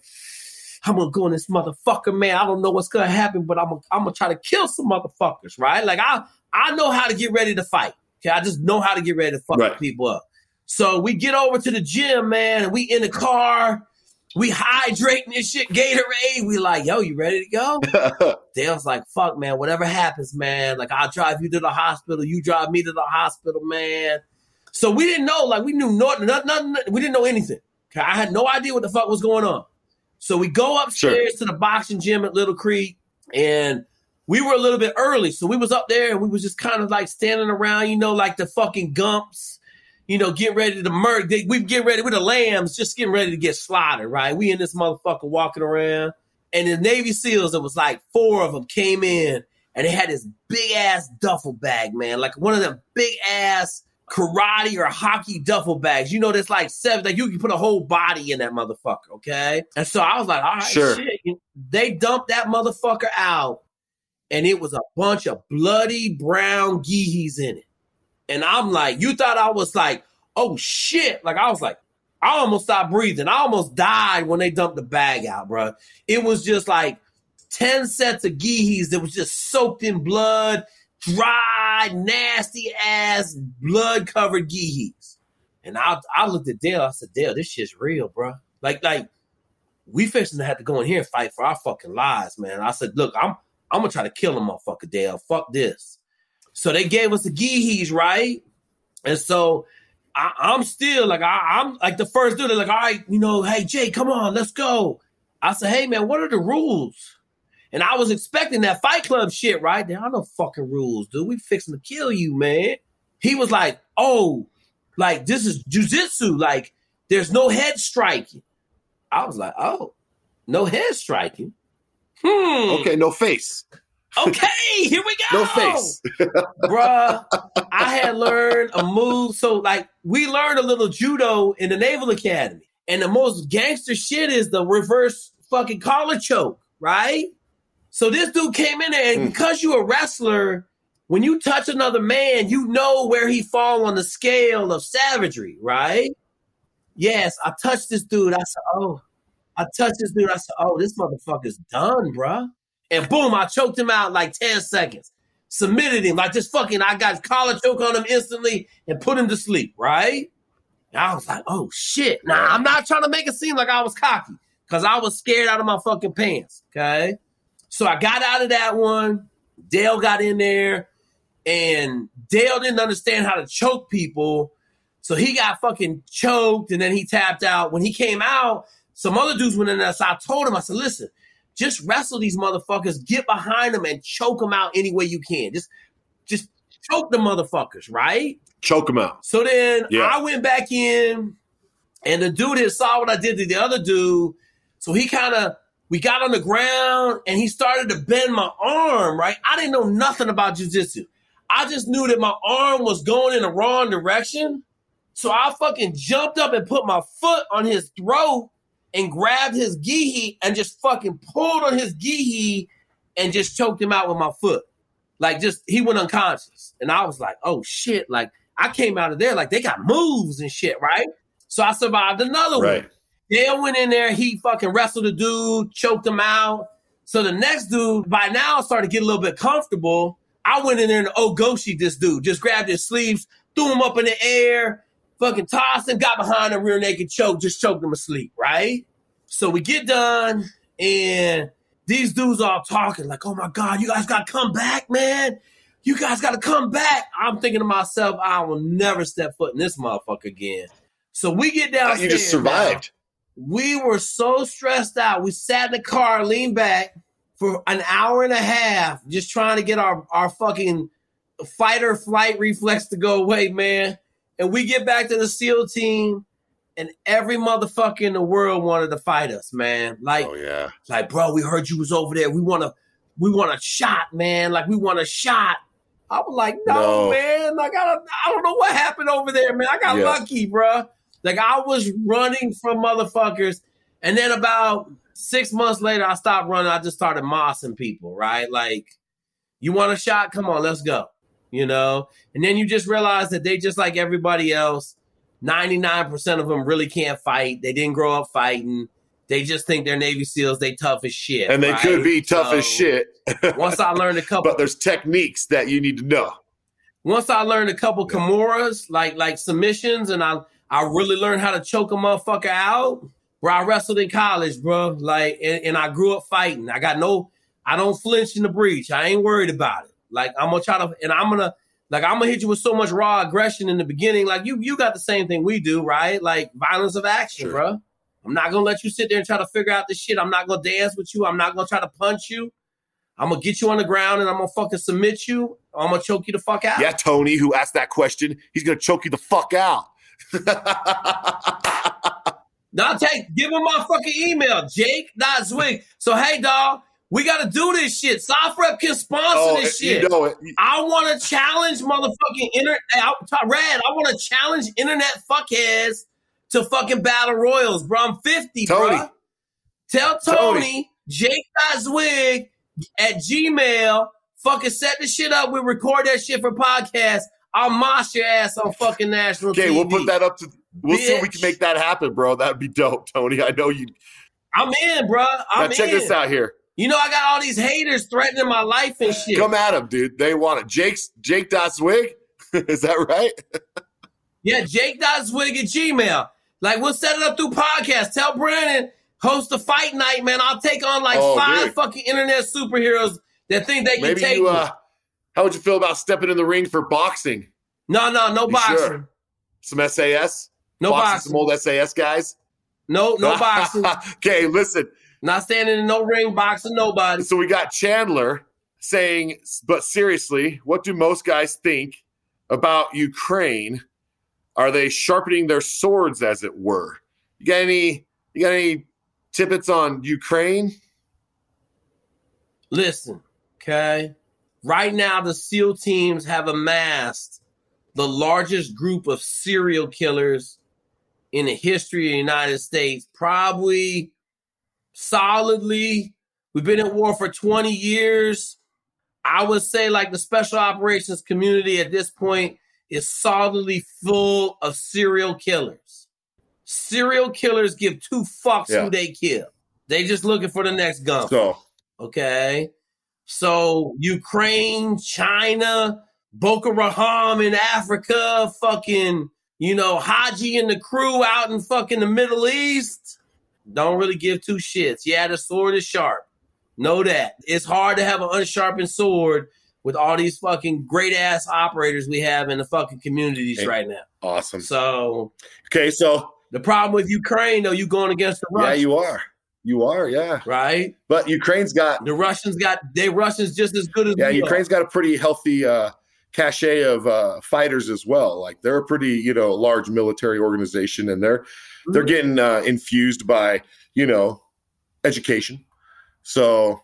I'm gonna go in this motherfucker, man. I don't know what's gonna happen, but I'm gonna, I'm gonna try to kill some motherfuckers, right? Like, I I know how to get ready to fight. Okay, I just know how to get ready to fuck right. people up. So we get over to the gym, man, and we in the car we hydrating this shit, Gatorade. We like, yo, you ready to go? Dale's like, fuck, man, whatever happens, man. Like, I'll drive you to the hospital. You drive me to the hospital, man. So we didn't know, like, we knew nothing, nothing, nothing we didn't know anything. I had no idea what the fuck was going on. So we go upstairs sure. to the boxing gym at Little Creek, and we were a little bit early. So we was up there, and we was just kind of like standing around, you know, like the fucking gumps you know, getting ready to murder. We get ready with the lambs, just getting ready to get slaughtered, right? We in this motherfucker walking around. And the Navy SEALs, it was like four of them came in and they had this big ass duffel bag, man. Like one of them big ass karate or hockey duffel bags. You know, there's like seven, like you can put a whole body in that motherfucker, okay? And so I was like, all right, sure. shit. They dumped that motherfucker out, and it was a bunch of bloody brown gihis in it. And I'm like, you thought I was like, oh shit. Like I was like, I almost stopped breathing. I almost died when they dumped the bag out, bro. It was just like 10 sets of gihis that was just soaked in blood dry, nasty ass, blood covered gihis. And I I looked at Dale. I said, Dale, this shit's real, bro. Like like we fixing to have to go in here and fight for our fucking lives, man. I said, look, I'm I'm gonna try to kill him, motherfucker, Dale. Fuck this. So they gave us the gihis, right? And so I, am still like I, am like the first dude. They're like, all right, you know, hey Jay, come on, let's go. I said, hey man, what are the rules? And I was expecting that Fight Club shit, right? There are no fucking rules, dude. We fixing to kill you, man. He was like, oh, like this is jujitsu. Like there's no head striking. I was like, oh, no head striking. Hmm. Okay, no face. Okay, here we go. No face. Bruh, I had learned a move. So, like, we learned a little judo in the Naval Academy. And the most gangster shit is the reverse fucking collar choke, right? So this dude came in there, and mm. because you're a wrestler, when you touch another man, you know where he fall on the scale of savagery, right? Yes, I touched this dude. I said, oh, I touched this dude. I said, oh, this motherfucker's done, bruh. And boom, I choked him out like 10 seconds. Submitted him. Like just fucking, I got collar choke on him instantly and put him to sleep, right? And I was like, oh shit. Now, I'm not trying to make it seem like I was cocky because I was scared out of my fucking pants, okay? So I got out of that one. Dale got in there, and Dale didn't understand how to choke people. So he got fucking choked and then he tapped out. When he came out, some other dudes went in there. So I told him, I said, listen, just wrestle these motherfuckers, get behind them and choke them out any way you can. Just just choke the motherfuckers, right? Choke them out. So then yeah. I went back in and the dude had saw what I did to the other dude. So he kind of we got on the ground and he started to bend my arm, right? I didn't know nothing about jujitsu. I just knew that my arm was going in the wrong direction. So I fucking jumped up and put my foot on his throat and grabbed his gihi and just fucking pulled on his gihi and just choked him out with my foot. Like just he went unconscious. And I was like, oh shit. Like I came out of there like they got moves and shit, right? So I survived another right. one. Dale went in there, he fucking wrestled a dude, choked him out. So the next dude, by now, started to get a little bit comfortable. I went in there and oh, ogoshi this dude, just grabbed his sleeves, threw him up in the air, fucking tossed him, got behind a rear naked choke, just choked him asleep, right? So we get done, and these dudes all talking like, "Oh my god, you guys got to come back, man! You guys got to come back." I'm thinking to myself, I will never step foot in this motherfucker again. So we get down. You just survived. Now, we were so stressed out. We sat in the car, leaned back for an hour and a half, just trying to get our, our fucking fight or flight reflex to go away, man. And we get back to the SEAL team, and every motherfucker in the world wanted to fight us, man. Like, oh, yeah. like, bro, we heard you was over there. We want to, we want a shot, man. Like, we want a shot. I was like, no, no. man. Like, I don't, I don't know what happened over there, man. I got yeah. lucky, bro. Like I was running from motherfuckers, and then about six months later, I stopped running. I just started mossing people, right? Like, you want a shot? Come on, let's go. You know, and then you just realize that they just like everybody else. 99% of them really can't fight. They didn't grow up fighting. They just think they're Navy SEALs. They tough as shit. And they right? could be tough so, as shit. once I learned a couple, but there's techniques that you need to know. Once I learned a couple Kimuras, like like submissions, and I I really learned how to choke a motherfucker out. Where I wrestled in college, bro. Like, and, and, I grew up fighting. I got no, I don't flinch in the breach. I ain't worried about it. Like, I'm gonna try to, and I'm gonna, like, I'm gonna hit you with so much raw aggression in the beginning. Like, you, you got the same thing we do, right? Like, violence of action, sure. bro. I'm not gonna let you sit there and try to figure out this shit. I'm not gonna dance with you. I'm not gonna try to punch you. I'm gonna get you on the ground and I'm gonna fucking submit you. I'm gonna choke you the fuck out. Yeah, Tony, who asked that question, he's gonna choke you the fuck out. now take give him my fucking email, Jake. Not Zweig. So hey dog, We got to do this shit. SOFREP can sponsor Oh, this you shit. know it. I want to challenge motherfucking internet. Red, I want to challenge internet fuckheads to fucking battle royals, bro. I'm 50, Tony. bro. Tell Tony, Tony. Jake.Zweig at Gmail, fucking set the shit up. We record that shit for podcast. I'll mosh your ass on fucking national Okay, TV. we'll put that up to. We'll see if we can make that happen, bro. That'd be dope, Tony. I know you. I'm in, bro. I'm Now check in. this out here. You know, I got all these haters threatening my life and shit. Come at them, dude. They want it. Jake's Jake Zweig. Is that right? Yeah, Jake.Zweig at Gmail. Like, we'll set it up through podcast. Tell Brandon, host a fight night, man. I'll take on like Oh, five dude. fucking internet superheroes that think they can Maybe take you. me. uh How would you feel about stepping in the ring for boxing? No, no, no You boxing. sure? Some SAS. No Boxing boxing. Some old SAS guys. No, no boxing. okay, listen. Not standing in no ring boxing nobody. So we got Chandler saying, but seriously, what do most guys think about Ukraine? Are they sharpening their swords, as it were? You got any? You got any tidbits on Ukraine? Listen, okay. Right now, the SEAL teams have amassed the largest group of serial killers in the history of the United States. Probably solidly, we've been at war for 20 years. I would say, like, the special operations community at this point is solidly full of serial killers. Serial killers give two fucks Yeah. who they kill. They just looking for the next gun. So Okay. So Ukraine, China, Boko Haram in Africa, fucking, you know, Haji and the crew out in fucking the Middle East. Don't really give two shits. Yeah, the sword is sharp. Know that. It's hard to have an unsharpened sword with all these fucking great ass operators we have in the fucking communities Hey. right now. awesome. So Okay, so the problem with Ukraine, though, you going against the yeah, you are. You are, yeah. right? But Ukraine's got The Russians got they Russians just as good as yeah, we are. Ukraine's got a pretty healthy uh cachet of uh fighters as well. Like they're a pretty, you know, large military organization and they're they're getting uh infused by, you know, education. So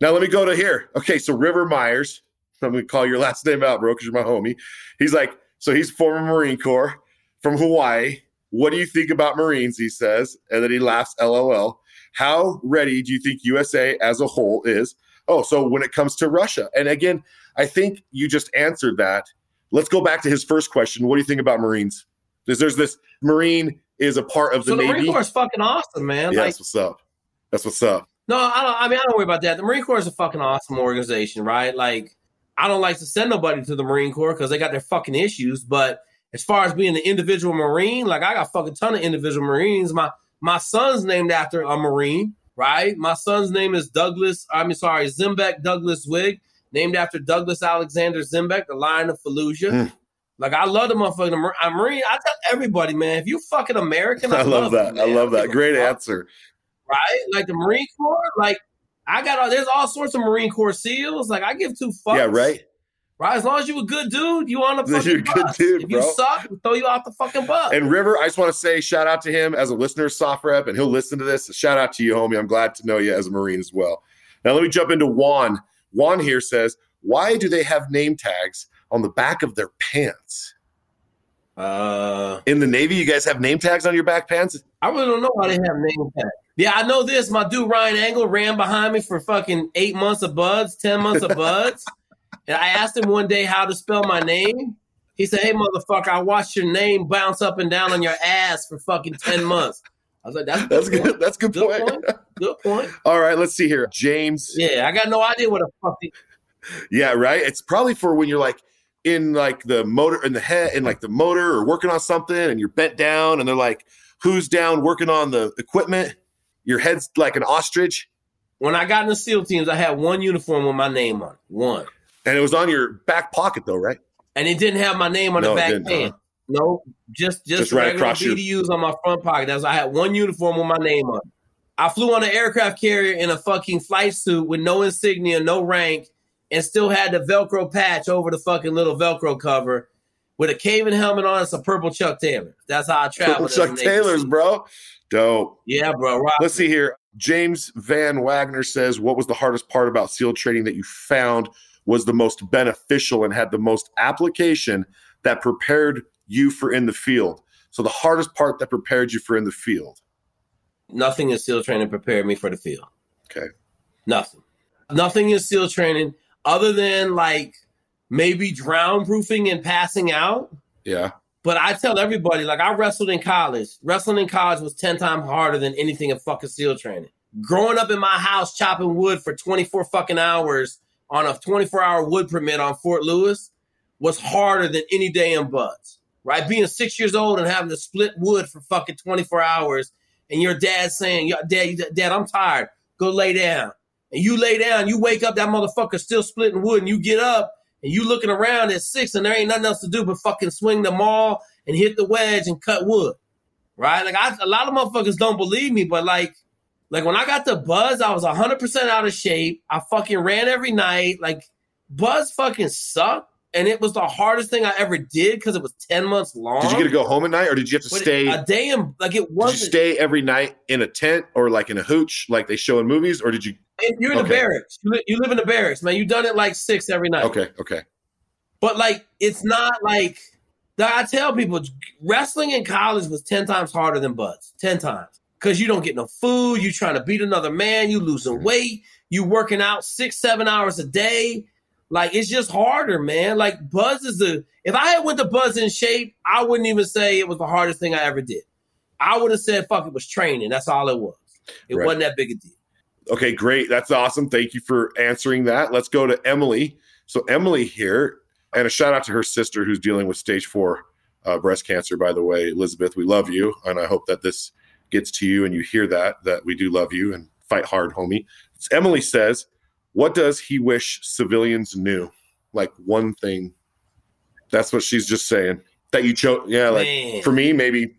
now let me go to here. Okay, so River Myers, I'm gonna call your last name out, bro, because you're my homie. He's like, so he's former Marine Corps from Hawaii. What do you think about Marines? He says, and then he laughs, LOL. How ready do you think USA as a whole is? Oh, so when it comes to Russia, and again, I think you just answered that. Let's go back to his first question. What do you think about Marines? Because there's this Marine is a part of the So the Navy. Marine Corps is fucking awesome, man. yeah, Like, that's what's up. That's what's up. no, I don't. I mean, I don't worry about that. The Marine Corps is a fucking awesome organization, right? Like, I don't like to send nobody to the Marine Corps because they got their fucking issues. But as far as being an individual Marine, like I got a fucking ton of individual Marines. My my son's named after a Marine, right? My son's name is Douglas. I mean, sorry, Zembiec Douglas Zweig, named after Douglas Alexander Zembiec, the Lion of Fallujah. Mm. Like I love the motherfucking I'm uh, Marine. I tell everybody, man, if you fucking American, I, I love that. you, I love that. Great fuck answer. right? Like the Marine Corps, like I got all there's all sorts of Marine Corps SEAls. Like I give two fucks. Yeah, right. Right. As long as you a good dude, you on the You're fucking a good bus. dude, if you suck, we'll throw you out the fucking bus. And River, I just want to say shout out to him as a listener of SOFREP, and he'll listen to this. Shout out to you, homie. I'm glad to know you as a Marine as well. Now let me jump into Juan. Juan here says, "Why do they have name tags on the back of their pants?" uh, In the Navy, you guys have name tags on your back pants? I really don't know why they have name tags. Yeah, I know this. My dude Ryan Angle ran behind me for fucking eight months of BUD/S, ten months of BUD/S, and I asked him one day how to spell my name. He said, "Hey, motherfucker, I watched your name bounce up and down on your ass for fucking ten months." I was like, "That's, That's point. good. That's good, Good point. point. Good point. All right, let's see here. James. Yeah, I got no idea what the fuck. The, Yeah, right. It's probably for when you're like in like the motor in the head in like the motor or working on something and you're bent down and they're like, who's down working on the equipment? Your head's like an ostrich, when I got in the SEAL teams, I had one uniform with my name on it, one, and it was on your back pocket though, right? and it didn't have my name on No, the back pant. No, just just, Just right across your- BDUs on my front pocket. That's I had one uniform with my name on. it. I flew on an aircraft carrier in a fucking flight suit with no insignia, no rank, and still had the Velcro patch over the fucking little Velcro cover with a caving helmet on and some purple Chuck Taylor. That's how I Purple traveled. as Chuck Taylors, bro. Dope. Yeah, bro. Right. Let's see here. James Van Wagner says, What was the hardest part about SEAL training that you found was the most beneficial and had the most application that prepared you for in the field? So, the hardest part that prepared you for in the field. Nothing in SEAL training prepared me for the field. Okay. Nothing. Nothing in SEAL training other than like maybe drown proofing and passing out. Yeah. But I tell everybody, like I wrestled in college. Wrestling in college was 10 times harder than anything in fucking SEAL training. Growing up in my house chopping wood for 24 fucking hours on a 24 hour wood permit on Fort Lewis was harder than any day in BUD/S. Right? Being six years old and having to split wood for fucking 24 hours and your dad saying, Dad, Dad, I'm tired. Go lay down. And you lay down, you wake up, that motherfucker still splitting wood, and you get up and you looking around at six and there ain't nothing else to do but fucking swing the maul and hit the wedge and cut wood. Right? Like I, a lot of motherfuckers don't believe me, but like, like when I got the BUD/S, I was 100% out of shape. I fucking ran every night. Like BUD/S fucking sucked. And it was the hardest thing I ever did because it was 10 months long. Did you get to go home at night or did you have to But stay? a day in, like it wasn't. you stay every night in a tent or like in a hooch like they show in movies or did you? you're in the barracks. You, li- you live in the barracks, man. You done it like six every night. Okay. Okay. But like, it's not like that. I tell people, wrestling in college was ten times harder than BUD/S. Ten times because you don't get no food. You trying to beat another man. You losing mm-hmm. weight. You working out six, seven hours a day. Like it's just harder, man. Like BUD/S is the. If I had went to BUD/S in shape, I wouldn't even say it was the hardest thing I ever did. I would have said, "Fuck, it was training." That's all it was. It Right. wasn't that big a deal. Okay, great. That's awesome. Thank you for answering that. Let's go to Emily. So, Emily here, and a shout out to her sister who's dealing with stage four uh, breast cancer, by the way. Elizabeth, we love you. And I hope that this gets to you and you hear that, that we do love you and fight hard, homie. Emily says, What does he wish civilians knew? Like one thing. That's what she's just saying. That you chose. Yeah, like Man. for me, maybe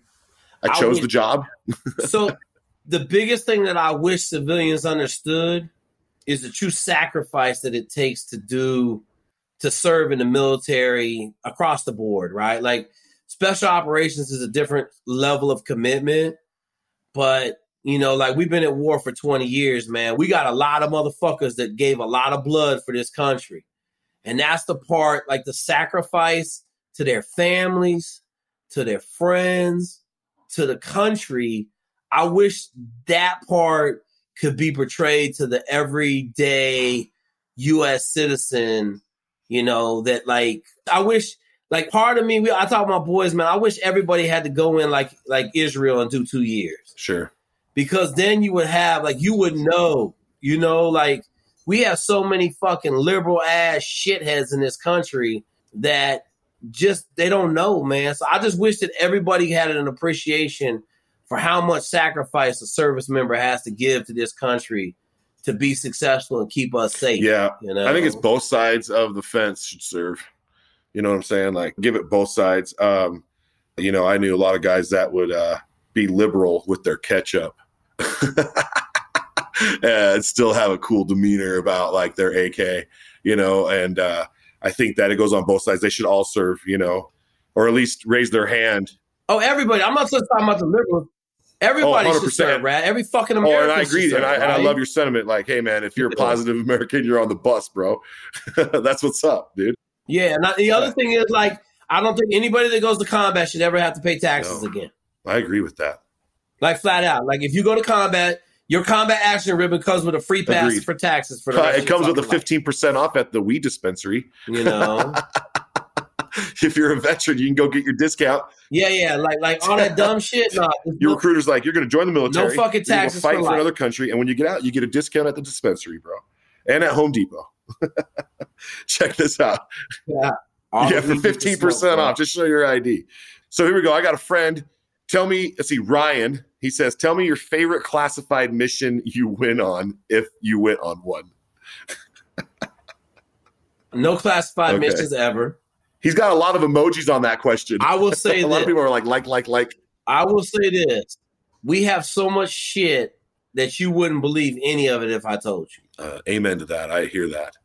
I I chose would- the job. so the biggest thing that I wish civilians understood is the true sacrifice that it takes to do to serve in the military across the board, right? Like special operations is a different level of commitment, but you know, like we've been at war for 20 years, man. We got a lot of motherfuckers that gave a lot of blood for this country. And that's the part, like the sacrifice to their families, to their friends, to the country. I wish that part could be portrayed to the everyday U.S. citizen. You know that, like, I wish, like, part of me. We, I talk to my boys, man. I wish everybody had to go in like like Israel and do two years Sure. Because then you would have like you would know, you know, like we have so many fucking liberal ass shitheads in this country that just they don't know, man. So I just wish that everybody had an appreciation for how much sacrifice a service member has to give to this country to be successful and keep us safe. Yeah. you know, I think it's both sides of the fence should serve. You know what I'm saying? Like give it both sides. Um, you know, I knew a lot of guys that would uh, be liberal with their ketchup and still have a cool demeanor about like their AK, you know, and uh, I think that it goes on both sides. They should all serve, you know, or at least raise their hand. Oh, everybody! I'm not just talking about the liberals. Everybody Oh, should 100%. serve, right? Every fucking Oh, American. and I agree, and serve, I, and I love your sentiment. Like, hey, man, if you're a positive American, you're on the bus, bro. That's what's up, dude. Yeah, and I, the other Yeah. thing is like I don't think anybody that goes to combat should ever have to pay taxes No. again. I agree with that. Like flat out. Like if you go to combat, your combat action ribbon comes with a free pass Agreed. for taxes for the Uh, it comes with a fifteen percent off at the weed dispensary. You know. If you're a veteran, you can go get your discount. yeah, yeah. Like like all that dumb shit. No, Your recruiter's like, you're going to join the military. No fucking taxes Fight for for, another country, and when you get out, you get a discount at the dispensary, bro, and at Home Depot. Check this out. all yeah, for weed you can fifteen percent off. Just show your ID. So here we go. I got a friend. Tell me, let's see, Ryan. He says, "Tell me your favorite classified mission you went on, if you went on one." No classified Okay. missions ever. He's got a lot of emojis on that question. I will say a lot of people are like, like, like, like. I will say this. We have so much shit that you wouldn't believe any of it if I told you. Uh, amen to that. I hear that.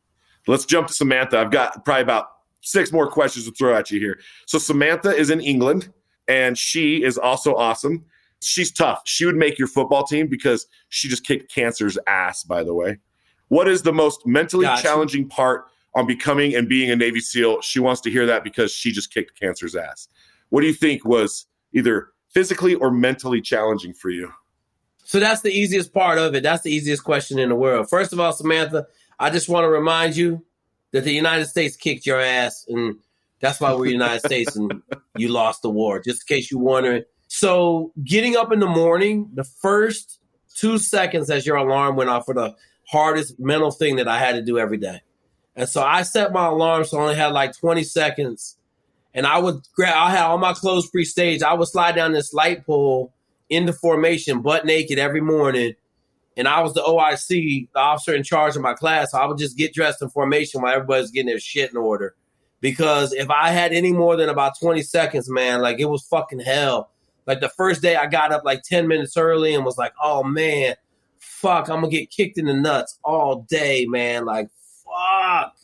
Let's jump to Samantha. I've got probably about six more questions to throw at you here. So Samantha is in England, and she is also awesome. She's tough. She would make your football team because she just kicked cancer's ass, by the way. What is the most mentally gotcha. challenging part on becoming and being a Navy SEAL? She wants to hear that because she just kicked cancer's ass. What do you think was either physically or mentally challenging for you? So that's the easiest part of it. That's the easiest question in the world. First of all, Samantha, I just want to remind you that the United States kicked your ass, and that's why we're United States, and you lost the war. Just in case you're wondering. So, getting up in the morning, the first two seconds as your alarm went off were the hardest mental thing that I had to do every day. And so I set my alarm so I only had like 20 seconds. And I would grab, I had all my clothes pre staged. I would slide down this light pole into formation, butt naked every morning and I was the OIC, the officer in charge of my class. So I would just get dressed in formation while everybody's getting their shit in order. Because if I had any more than about 20 seconds, man, like it was fucking hell. Like the first day I got up like 10 minutes early and was like, oh man, fuck, I'm gonna get kicked in the nuts all day, man. Like, fuck.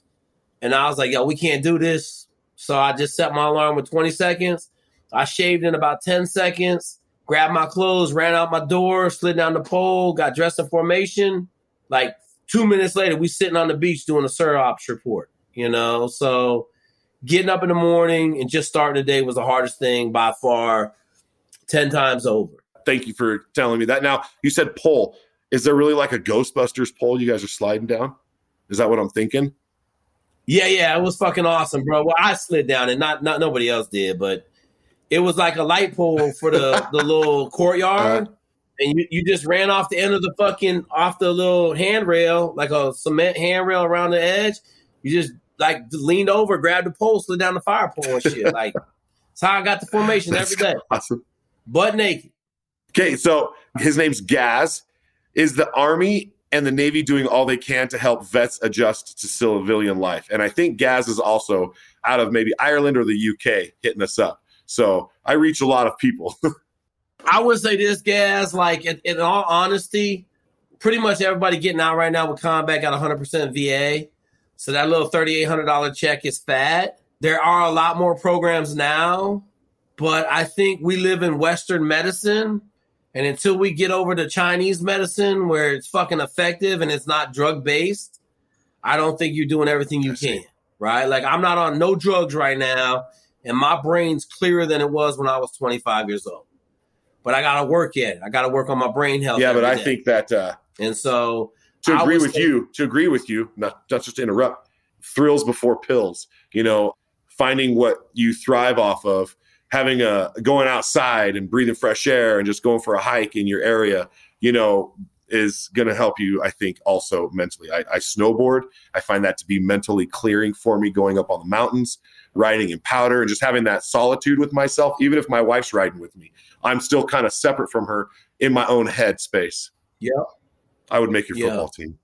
And I was like, yo, we can't do this. So I just set my alarm with 20 seconds. I shaved in about 10 seconds grabbed my clothes, ran out my door, slid down the pole, got dressed in formation. Like two minutes later, we sitting on the beach doing a SIROPS report, you know? So getting up in the morning and just starting the day was the hardest thing by far, 10 times over. Thank you for telling me that. Now, you said pole. Is there really like a Ghostbusters pole you guys are sliding down? Is that what I'm thinking? Yeah, yeah, it was fucking awesome, bro. Well, I slid down and not not nobody else did, but it was like a light pole for the the little courtyard. Uh-huh. And you, you just ran off the end of the fucking off the little handrail, like a cement handrail around the edge. You just like leaned over, grabbed the pole, slid down the fire pole and shit. Like that's how I got the formation every day. Awesome. Butt naked. Okay, so his name's Gaz. Is the Army and the Navy doing all they can to help vets adjust to civilian life? And I think Gaz is also out of maybe Ireland or the UK hitting us up. So I reach a lot of people. I would say this, Gaz, like in, in, all honesty, pretty much everybody getting out right now with combat got 100% VA. So that little $3,800 check is fat. There are a lot more programs now, but I think we live in Western medicine. And until we get over to Chinese medicine where it's fucking effective and it's not drug based, I don't think you're doing everything you can, right? Like I'm not on no drugs right now and my brain's clearer than it was when I was 25 years old. But I got to work at it. I got to work on my brain health. Yeah, but I think that. Uh, and so to agree with you, to agree with you, not, not just to interrupt, thrills before pills. You know, finding what you thrive off of, having a going outside and breathing fresh air, and just going for a hike in your area. You know, is going to help you, I think, also mentally. I, I, snowboard. I find that to be mentally clearing for me going up on the mountains riding in powder and just having that solitude with myself, even if my wife's riding with me, I'm still kind of separate from her in my own head space. Yeah. I would make your yeah. football team.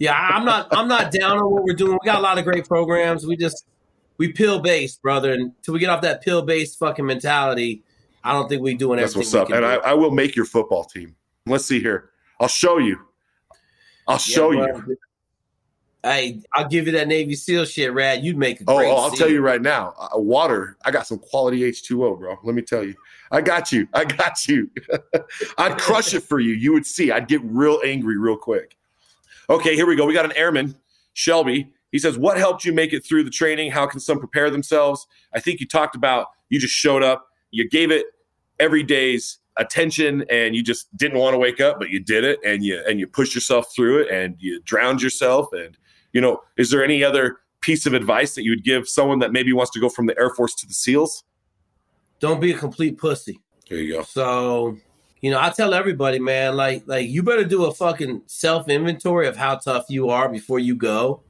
yeah, I'm not I'm not down on what we're doing. We got a lot of great programs. We just we pill based, brother. And until we get off that pill based fucking mentality, I don't think we doing That's what's up. And I, I, will make your football team. Let's see here. I'll show you. I'll show you. Hey, I'll give you that Navy SEAL shit, Rad. You'd make a oh, great. Oh, I'll SEAL. tell you right now, uh, water. I got some quality H2O, bro. Let me tell you, I got you. I got you. I'd crush it for you. You would see. I'd get real angry real quick. Okay, here we go. We got an airman, Shelby. He says, "What helped you make it through the training? How can some prepare themselves?" I think you talked about you just showed up, you gave it every day's attention and you just didn't want to wake up but you did it and you and you pushed yourself through it and you drowned yourself and you know, is there any other piece of advice that you would give someone that maybe wants to go from the Air Force to the SEALs? Don't be a complete pussy. There you go. So, you know, I tell everybody, man, like, like you better do a fucking self inventory of how tough you are before you go.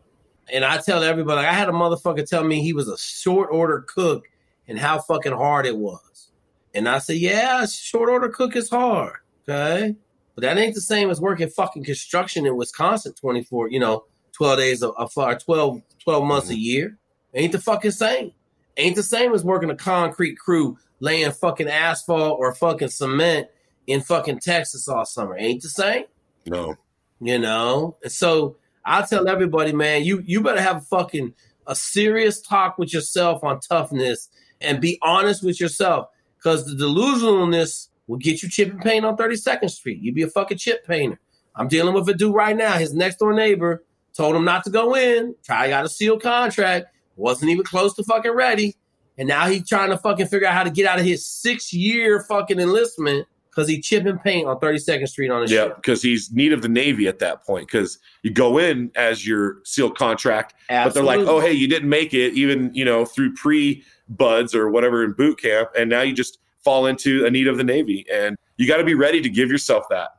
And I tell everybody, like, I had a motherfucker tell me he was a short order cook and how fucking hard it was. And I said, yeah, short order cook is hard. Okay. But that ain't the same as working fucking construction in Wisconsin 24, you know, 12 days of, of 12, 12 months mm-hmm. a year. Ain't the fucking same. Ain't the same as working a concrete crew laying fucking asphalt or fucking cement in fucking Texas all summer. Ain't the same. No. You know? And so I tell everybody, man, you you better have a fucking a serious talk with yourself on toughness and be honest with yourself. Cause the delusionalness We'll get you chip and paint on 32nd Street. You be a fucking chip painter. I'm dealing with a dude right now. His next door neighbor told him not to go in. Try got a sealed contract. Wasn't even close to fucking ready. And now he's trying to fucking figure out how to get out of his six year fucking enlistment because he chipping paint on 32nd Street on his Yeah, because he's need of the Navy at that point. Because you go in as your SEAL contract, but they're like, "Oh, hey, you didn't make it, even you know through pre BUD/S or whatever in boot camp, and now you just fall into a need of the Navy, and you got to be ready to give yourself that."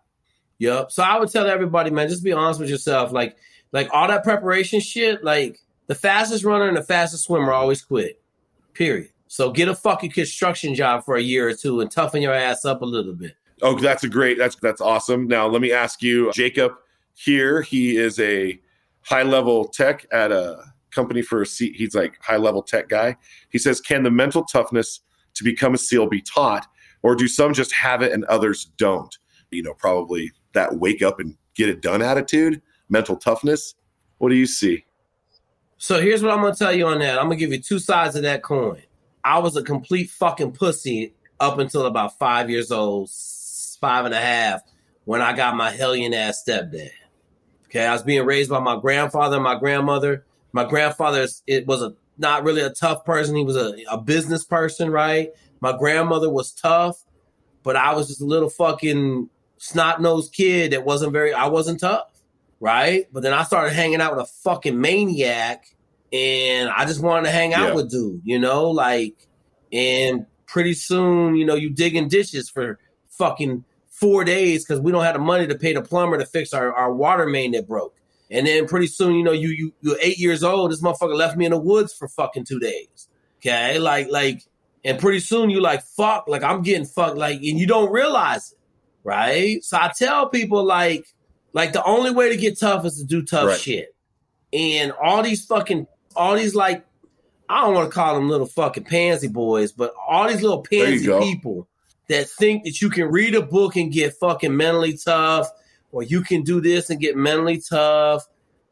Yep. So I would tell everybody, man, just be honest with yourself. Like, like all that preparation shit, like the fastest runner and the fastest swimmer always quit. Period. So get a fucking construction job for a year or two and toughen your ass up a little bit. Oh, that's a great. That's that's awesome. Now let me ask you, Jacob. Here, he is a high level tech at a company for a seat. He's like high level tech guy. He says, "Can the mental toughness to become a SEAL be taught, or do some just have it and others don't?" You know, probably that wake up and get it done attitude, mental toughness. What do you see? So here's what I'm gonna tell you on that. I'm gonna give you two sides of that coin. I was a complete fucking pussy up until about five years old, five and a half, when I got my hellion ass stepdad. Okay, I was being raised by my grandfather and my grandmother. My grandfather it was a not really a tough person. He was a, a business person, right? My grandmother was tough, but I was just a little fucking snot nosed kid that wasn't very. I wasn't tough right? But then I started hanging out with a fucking maniac, and I just wanted to hang out Yeah. with dude, you know, like, and pretty soon, you know, you digging dishes for fucking four days because we don't have the money to pay the plumber to fix our, our water main that broke. And then pretty soon, you know, you you you're eight years old. This motherfucker left me in the woods for fucking two days. Okay, like like, and pretty soon you like fuck, like I'm getting fucked, like, and you don't realize it, right? So I tell people like, like the only way to get tough is to do tough Right. shit. And all these fucking, all these like, I don't want to call them little fucking pansy boys, but all these little pansy people that think that you can read a book and get fucking mentally tough, or you can do this and get mentally tough.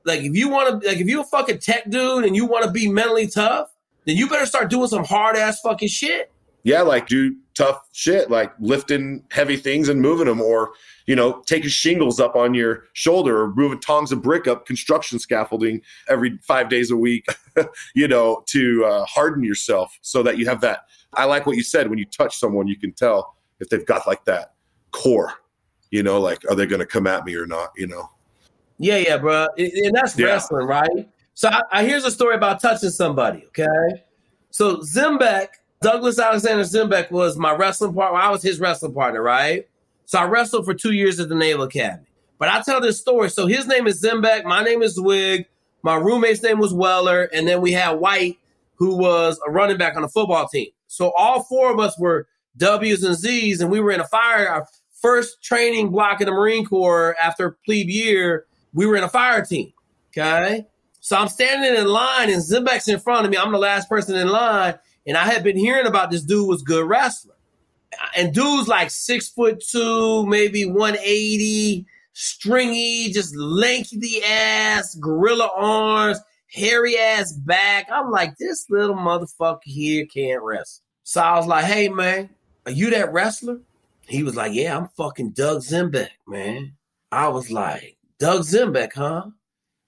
Like if you want to, like if you're a fucking tech dude and you want to be mentally tough, then you better start doing some hard ass fucking shit. Yeah, like do tough shit, like lifting heavy things and moving them, or you know, taking shingles up on your shoulder, or moving tongs of brick up construction scaffolding every five days a week. you know, to uh, harden yourself so that you have that. I like what you said. When you touch someone, you can tell if they've got like that core. You know, like are they going to come at me or not? You know. Yeah, yeah, bro. And that's Yeah. wrestling, right? So I, I here's a story about touching somebody. Okay, so Zembiec, Douglas Alexander Zembiec was my wrestling partner. I was his wrestling partner, right? So I wrestled for two years at the Naval Academy. But I tell this story. So his name is Zembiec. My name is Zweig. My roommate's name was Weller, and then we had White, who was a running back on the football team. So all four of us were W's and Z's, and we were in a fire. Our first training block in the Marine Corps after plebe year, we were in a fire team. Okay. So I'm standing in line and Zembiec's in front of me. I'm the last person in line. And I had been hearing about this dude was good wrestler. And dude's like six foot two, maybe 180, stringy, just lanky ass, gorilla arms, hairy ass back. I'm like, this little motherfucker here can't wrestle. So I was like, hey man, are you that wrestler? He was like, yeah, I'm fucking Doug Zembiec, man. I was like, Doug Zembiec, huh?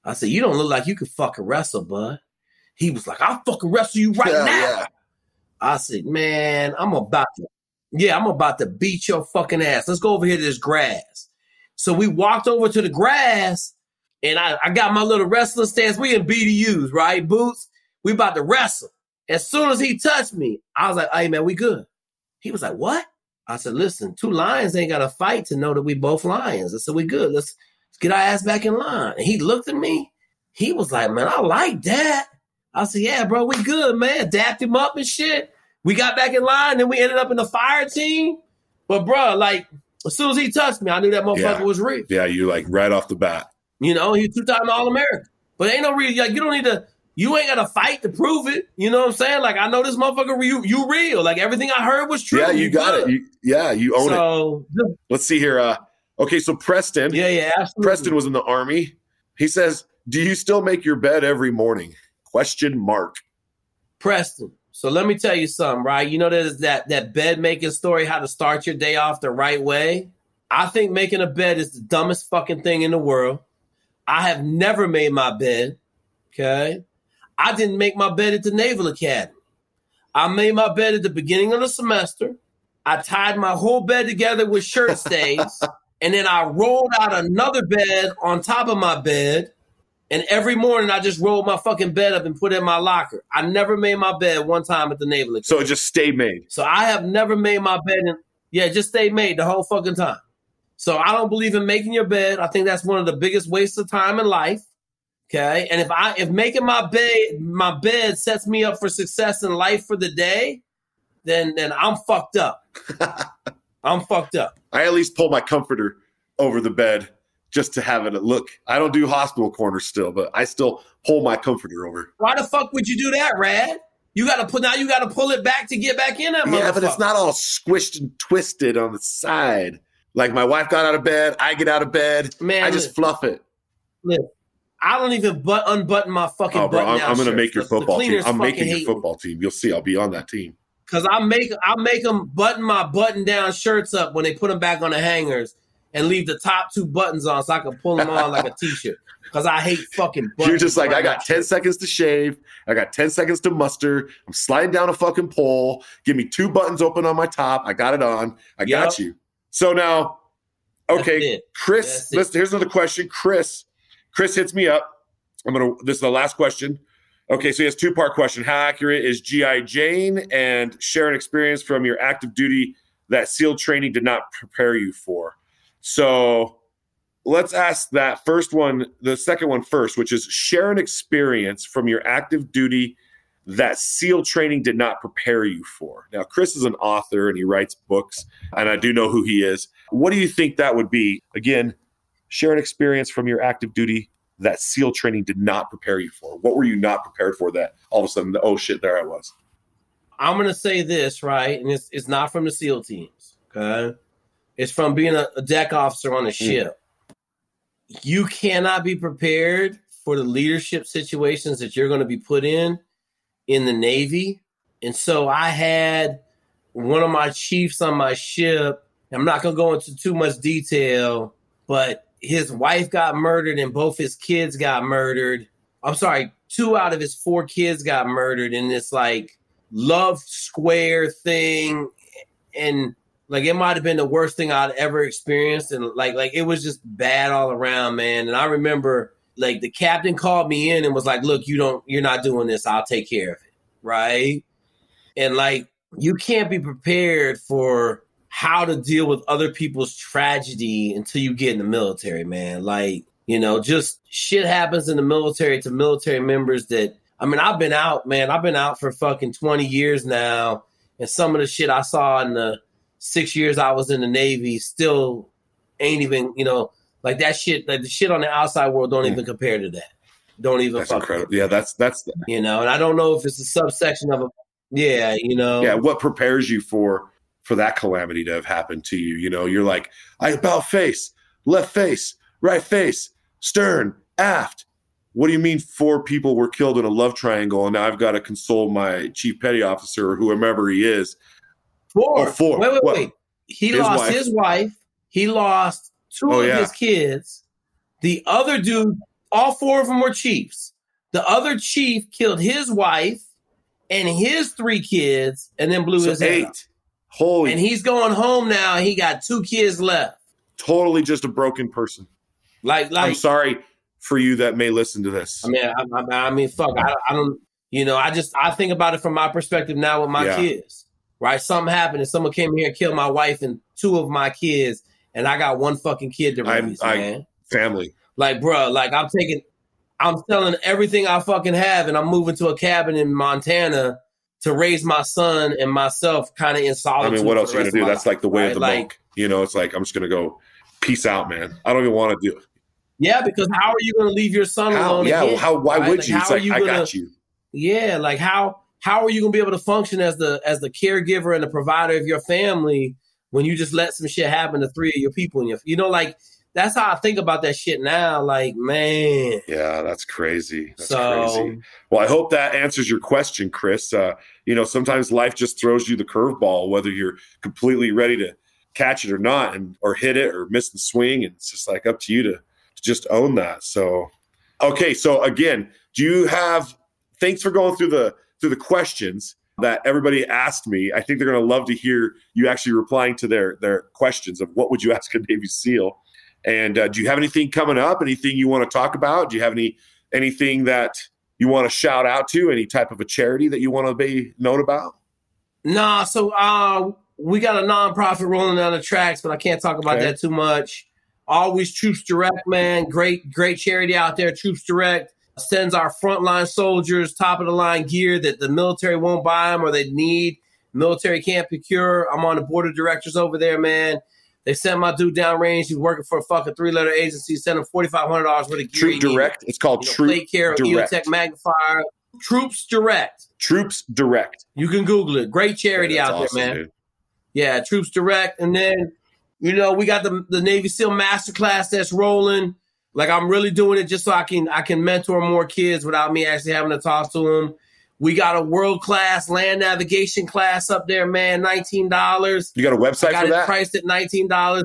I said, you don't look like you could fucking wrestle, bud. He was like, I'll fucking wrestle you right Yeah, now. yeah. I said, man, I'm about to, yeah, I'm about to beat your fucking ass. Let's go over here to this grass. So we walked over to the grass and I, I got my little wrestling stance. We in BDUs, right? Boots. We about to wrestle. As soon as he touched me, I was like, hey man, we good. He was like, what? I said, listen, two lions ain't got to fight to know that we both lions. I said, we good. Let's, let's get our ass back in line. And he looked at me. He was like, man, I like that. I said, yeah, bro, we good, man. Dapped him up and shit. We got back in line, then we ended up in the fire team. But bro, like as soon as he touched me, I knew that motherfucker Yeah. was real. Yeah, you like right off the bat. You know, he's two time All American. But ain't no real like you don't need to you ain't gotta fight to prove it. You know what I'm saying? Like I know this motherfucker you you real. Like everything I heard was true. Yeah, you got it. You, yeah, you own it. so, Let's see here. Uh, okay, so Preston. Yeah, yeah, absolutely. Preston was in the army. He says, "Do you still make your bed every morning?" Question mark. Preston. So let me tell you something, right? You know, there's that that bed making story, how to start your day off the right way. I think making a bed is the dumbest fucking thing in the world. I have never made my bed. Okay. I didn't make my bed at the Naval Academy. I made my bed at the beginning of the semester. I tied my whole bed together with shirt stays, and then I rolled out another bed on top of my bed. And every morning I just rolled my fucking bed up and put it in my locker. I never made my bed one time at the Naval Academy. So it just stayed made. So I have never made my bed. In, yeah, just stay made the whole fucking time. So I don't believe in making your bed. I think that's one of the biggest wastes of time in life. Okay. And if I if making my bed my bed sets me up for success in life for the day, then then I'm fucked up. I'm fucked up. I at least pull my comforter over the bed just to have it look. I don't do hospital corners still, but I still pull my comforter over. Why the fuck would you do that, Rad? You gotta put now you gotta pull it back to get back in that Yeah, but it's not all squished and twisted on the side. Like my wife got out of bed, I get out of bed, man. I just fluff it. Listen, I don't even but unbutton my fucking. Oh, bro, I'm, I'm to make your football team. I'm making your football team. You'll see. I'll be on that team. Cause I make I make them button my button down shirts up when they put them back on the hangers and leave the top two buttons on so I can pull them on like a t-shirt. Cause I hate fucking. Buttons. You're just like I got ten seconds to shave. I got ten seconds to muster. I'm sliding down a fucking pole. Give me two buttons open on my top. I got it on. I yep. got you. So now, okay, Chris. Listen, here's another question. Chris, Chris hits me up. I'm gonna. This is the last question. Okay, so he has two part question. How accurate is GI Jane and share an experience from your active duty that SEAL training did not prepare you for? So let's ask that first one, the second one first, which is share an experience from your active duty that SEAL training did not prepare you for. Now, Chris is an author and he writes books, and I do know who he is. What do you think that would be? Again, share an experience from your active duty that SEAL training did not prepare you for? What were you not prepared for that all of a sudden, oh shit, there I was? I'm going to say this, right? And it's, it's not from the SEAL teams, okay? It's from being a, a deck officer on a ship. Mm. You cannot be prepared for the leadership situations that you're going to be put in in the Navy. And so I had one of my chiefs on my ship. I'm not going to go into too much detail, but his wife got murdered and both his kids got murdered. I'm sorry, two out of his four kids got murdered in this like love square thing. And like it might have been the worst thing I'd ever experienced. And like like it was just bad all around, man. And I remember like the captain called me in and was like, look, you don't you're not doing this, I'll take care of it. Right. And like you can't be prepared for how to deal with other people's tragedy until you get in the military, man. Like, you know, just shit happens in the military to military members that I mean, I've been out, man. I've been out for fucking 20 years now. And some of the shit I saw in the six years I was in the Navy still ain't even, you know, like that shit, like the shit on the outside world don't even compare to that. Don't even that's incredible. Yeah, that's that's the- you know, and I don't know if it's a subsection of a yeah, you know. Yeah, what prepares you for for that calamity to have happened to you. You know, you're like, I about face, left face, right face, stern, aft. What do you mean four people were killed in a love triangle and now I've got to console my chief petty officer or whoever he is? Four. Oh, four. Wait, wait, wait. He his lost wife. his wife. He lost two oh, of yeah. his kids. The other dude, all four of them were chiefs. The other chief killed his wife and his three kids and then blew so his eight. head up. Holy. And he's going home now. He got two kids left. Totally just a broken person. Like, like. I'm sorry for you that may listen to this. I mean, I, I, I mean, fuck. I, I, don't. You know, I just I think about it from my perspective now with my yeah. kids. Right, something happened and someone came here and killed my wife and two of my kids, and I got one fucking kid to raise, man. Family. Like, bro, like I'm taking, I'm selling everything I fucking have, and I'm moving to a cabin in Montana to raise my son and myself kind of in solitude. I mean, what else are you gonna do? That's life, like the way right? of the like, monk. You know, it's like I'm just gonna go peace out, man. I don't even want to do. It. Yeah, because how are you gonna leave your son how, alone? Yeah, again, how? Why right? would like, you? It's like you gonna, I got you. Yeah, like how how are you gonna be able to function as the as the caregiver and the provider of your family when you just let some shit happen to three of your people and your you know like that's how I think about that shit now. Like, man. Yeah, that's crazy. That's So- crazy. Well, I hope that answers your question, Chris. Uh, you know, sometimes life just throws you the curveball, whether you're completely ready to catch it or not, and or hit it or miss the swing, and it's just like up to you to, to just own that. So, okay. So again, do you have? Thanks for going through the through the questions that everybody asked me. I think they're going to love to hear you actually replying to their their questions of what would you ask a Navy SEAL. And uh, do you have anything coming up? Anything you want to talk about? Do you have any anything that you want to shout out to? Any type of a charity that you want to be known about? Nah, so uh we got a nonprofit rolling down the tracks, but I can't talk about Okay. that too much. Always Troops Direct, man. Great, great charity out there. Troops Direct sends our frontline soldiers top of the line gear that the military won't buy them or they need. Military can't procure. I'm on the board of directors over there, man. They sent my dude downrange. He's working for a fucking three letter agency. Sent him forty five hundred dollars worth of gear. Troop he needed. Direct. It's called You know, Troop Plate Care, Direct. EOTech Magnifier. Troops Direct. Troops Direct. You can Google it. Great charity Yeah, out that's there, man. dude. Yeah, Troops Direct. And then, you know, we got the the Navy SEAL Masterclass that's rolling. Like I'm really doing it just so I can I can mentor more kids without me actually having to talk to them. We got a world class land navigation class up there, man. Nineteen dollars. You got a website I got for it that? priced at nineteen dollars.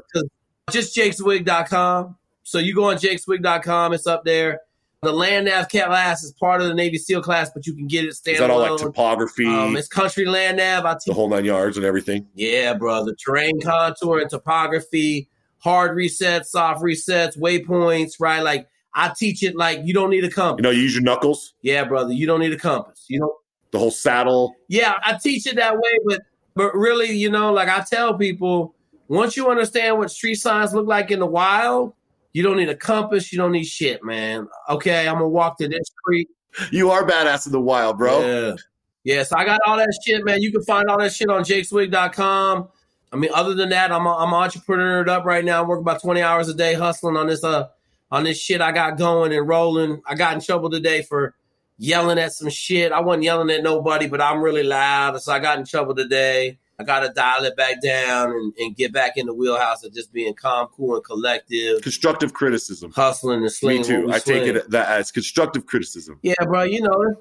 Just jakezweig.com. So you go on jakezweig.com, it's up there. The land nav class is part of the Navy SEAL class, but you can get it standalone. Is that all like topography, um, it's country land nav. I teach the whole nine yards, and everything? yeah, brother. Terrain contour and topography, hard resets, soft resets, waypoints, right? Like I teach it like you don't need a compass. You know, you use your knuckles, yeah, brother, you don't need a compass. You don't the whole saddle. Yeah, I teach it that way, but but really, you know, like I tell people, once you understand what street signs look like in the wild, you don't need a compass, you don't need shit, man. Okay, I'm gonna walk to this street. You are badass in the wild, bro. Yeah. Yeah, so I got all that shit, man. You can find all that shit on jakezweig.com. I mean, other than that, I'm a, I'm entrepreneured up right now. I'm working about 20 hours a day hustling on this uh on this shit I got going and rolling. I got in trouble today for yelling at some shit. I wasn't yelling at nobody, but I'm really loud. So I got in trouble today. I got to dial it back down and, and get back in the wheelhouse of just being calm, cool, and collective, Constructive criticism. hustling and Me too. I take it that as constructive criticism. Yeah, bro, you know,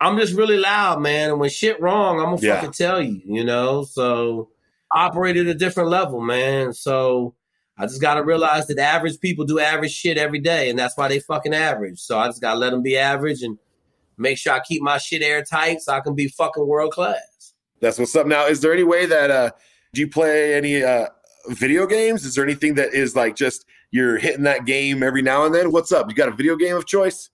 I'm just really loud, man. And when shit wrong, I'm gonna Yeah. fucking tell you, you know. So I operate at a different level, man. So I just gotta realize that average people do average shit every day, and that's why they fucking average. So I just gotta let them be average and make sure I keep my shit airtight so I can be fucking world class. That's what's up. Now, is there any way that uh do you play any uh video games? Is there anything that is like just you're hitting that game every now and then? What's up? You got a video game of choice?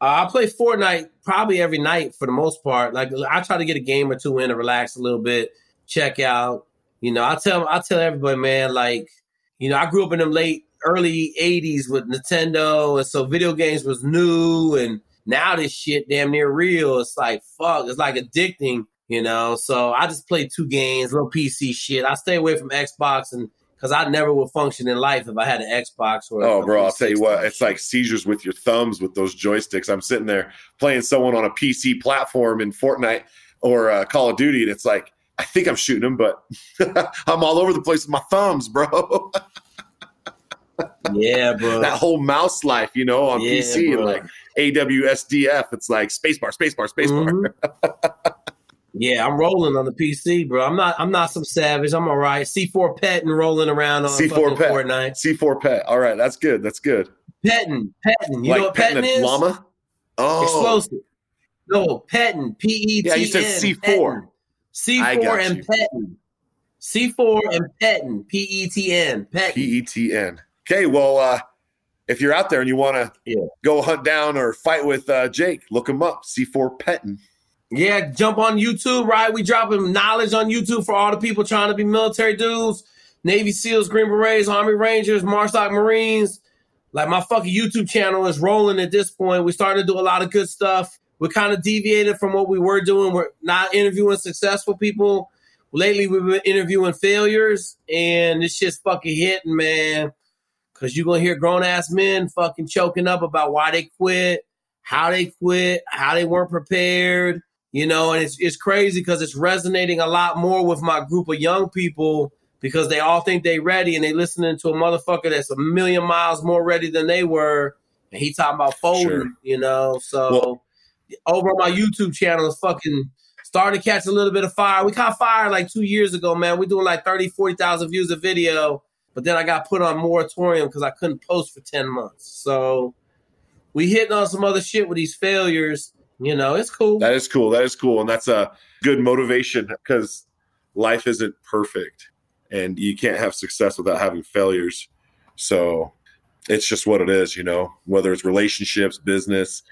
Uh, I play Fortnite probably every night for the most part. Like I try to get a game or two in to relax a little bit, check out. You know, I tell I tell everybody, man, like, you know, I grew up in them late early '80s with Nintendo, and so video games was new, and now this shit damn near real. It's like fuck, it's like addicting, you know. So I just play two games, little PC shit. I stay away from Xbox and. Cause I never would function in life if I had an Xbox or. Oh, bro, I'll tell you what, it's like seizures with your thumbs with those joysticks. I'm sitting there playing someone on a PC platform in Fortnite or uh, Call of Duty, and it's like, I think I'm shooting them, but I'm all over the place with my thumbs, bro. yeah, bro. that whole mouse life, you know, on Yeah, PC and like AWSDF, it's like spacebar, spacebar, spacebar. Mhm. yeah, I'm rolling on the PC, bro. I'm not. I'm not some savage. I'm all right. C4 petting rolling around on C4 fucking pet. Fortnite. C4 pet. All right, that's good. That's good. Petting, petting. You like know what petting petting is? llama? Oh, Explosive. No, petting. P E T. Yeah, you said C4. C4 and you. petting. C4 and petting. P E T N. Petting. P E T N. Okay, well, uh, if you're out there and you want to Yeah. go hunt down or fight with uh, Jake, look him up. C4 Petting. Yeah, jump on YouTube, right? We dropping knowledge on YouTube for all the people trying to be military dudes, Navy SEALs, Green Berets, Army Rangers, MARSOC Marines. Like my fucking YouTube channel is rolling at this point. We're starting to do a lot of good stuff. We're kind of deviated from what we were doing. We're not interviewing successful people. Lately, we've been interviewing failures, and this shit's fucking hitting, man. Cause you're gonna hear grown ass men fucking choking up about why they quit, how they quit, how they weren't prepared, you know, and it's it's crazy because it's resonating a lot more with my group of young people because they all think they ready and they listening to a motherfucker that's a million miles more ready than they were. And he talking about folding, Sure. you know. So Well- over on my YouTube channel is fucking starting to catch a little bit of fire. We caught fire like two years ago, man. we doing like 30, 40,000 views a video. But then I got put on moratorium because I couldn't post for 10 months. So we hitting on some other shit with these failures. You know, it's cool. That is cool. That is cool. And that's a good motivation because life isn't perfect and you can't have success without having failures. So it's just what it is, you know, whether it's relationships, business,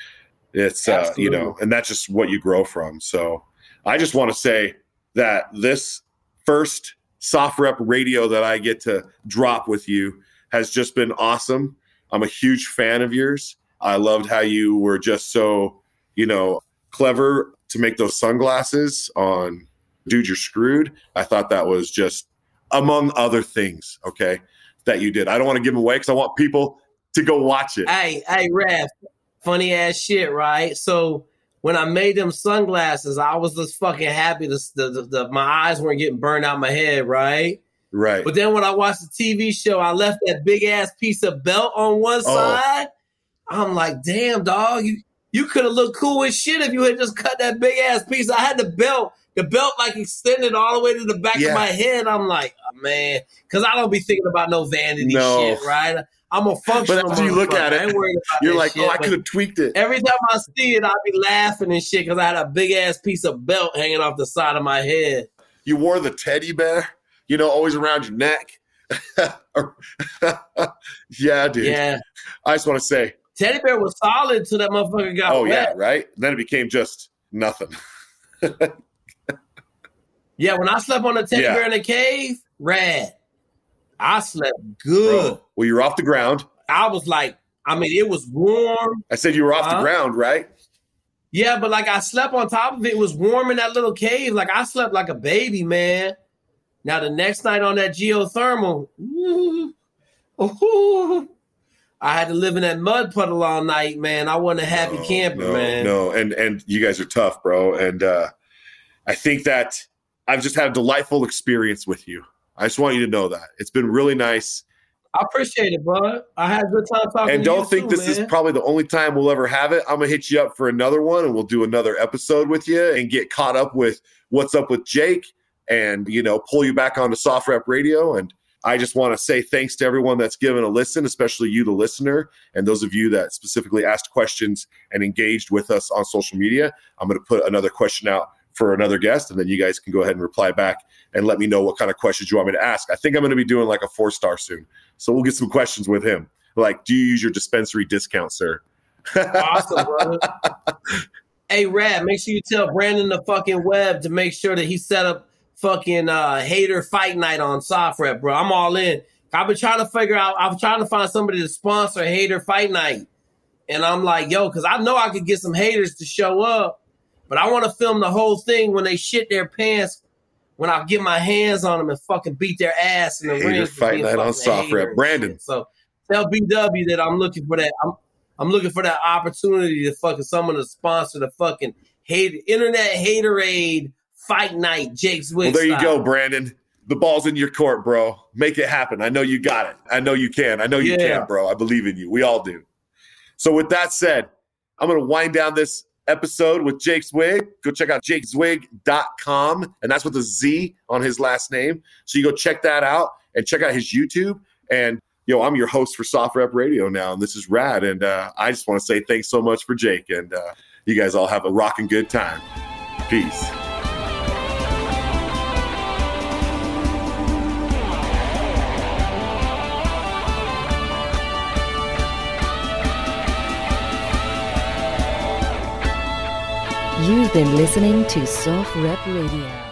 it's, uh, you know, and that's just what you grow from. So I just want to say that this first SOFREP Radio that I get to drop with you has just been awesome. I'm a huge fan of yours. I loved how you were just so, you know, clever to make those sunglasses on Dude You're Screwed. I thought that was just among other things, okay, that you did. I don't want to give them away because I want people to go watch it. Hey, hey, Raph, funny ass shit, right? So when I made them sunglasses, I was just fucking happy. The, the, the, my eyes weren't getting burned out my head, right? Right. But then when I watched the TV show, I left that big ass piece of belt on one oh. side. I'm like, damn, dog, you you could have looked cool as shit if you had just cut that big ass piece. I had the belt, the belt like extended all the way to the back Yeah. of my head. I'm like, oh, man, because I don't be thinking about no vanity No. shit, right? I'm a functional. But after you look at it, I ain't worried about You're like, oh, shit, oh, I could have tweaked it. Every time I see it, I'll be laughing and shit because I had a big ass piece of belt hanging off the side of my head. You wore the teddy bear, you know, always around your neck. yeah, dude. Yeah. I just want to say, Teddy bear was solid till that motherfucker got oh, yeah, wet. right? then it became just nothing. Yeah, when I slept on the teddy Yeah. bear in the cave, rad. I slept good. Bro, well, you're off the ground. I was like, I mean, it was warm. I said you were off the Huh? ground, right? Yeah, but like I slept on top of it. It was warm in that little cave. Like I slept like a baby, man. Now the next night on that geothermal, ooh, ooh, I had to live in that mud puddle all night, man. I wasn't a happy No, camper, no, man. No, and and you guys are tough, bro. And uh, I think that I've just had a delightful experience with you. I just want you to know that it's been really nice. I appreciate it, bud. I had a good time talking. and don't think too, this is probably the only time we'll ever have it. I'm gonna hit you up for another one, and we'll do another episode with you and get caught up with what's up with Jake, and you know, pull you back onto SOFREP Radio. And I just want to say thanks to everyone that's given a listen, especially you, the listener, and those of you that specifically asked questions and engaged with us on social media. I'm gonna put another question out for another guest, and then you guys can go ahead and reply back and let me know what kind of questions you want me to ask. I think I'm gonna be doing like a four star soon. So we'll get some questions with him. Like, do you use your dispensary discount, sir? awesome, brother. hey, Rad, make sure you tell Brandon the fucking Webb to make sure that he set up fucking uh hater fight night on SOFREP, bro. I'm all in. I've been trying to figure out, I'm trying to find somebody to sponsor hater fight night. And I'm like, yo, because I know I could get some haters to show up, but I want to film the whole thing when they shit their pants. When I get my hands on them and fucking beat their ass in the Hater ring, fight night on SOFREP. Brandon. So tell BW that I'm looking for that. I'm I'm looking for that opportunity to fucking someone to sponsor the fucking hate internet haterade fight night. Jake's Well, with. there you go, Brandon. The ball's in your court, bro. Make it happen. I know you got it. I know you can. I know you Yeah. can, bro. I believe in you. We all do. So, with that said, I'm going to wind down this episode with Jake Zweig. Go check out jakezweig.com. And that's with a Z on his last name. So, you go check that out and check out his YouTube. And, yo, know, I'm your host for SOFREP Radio now. And this is rad. And uh, I just want to say thanks so much for Jake. And uh, you guys all have a rocking good time. Peace. You've been listening to SOFREP Radio.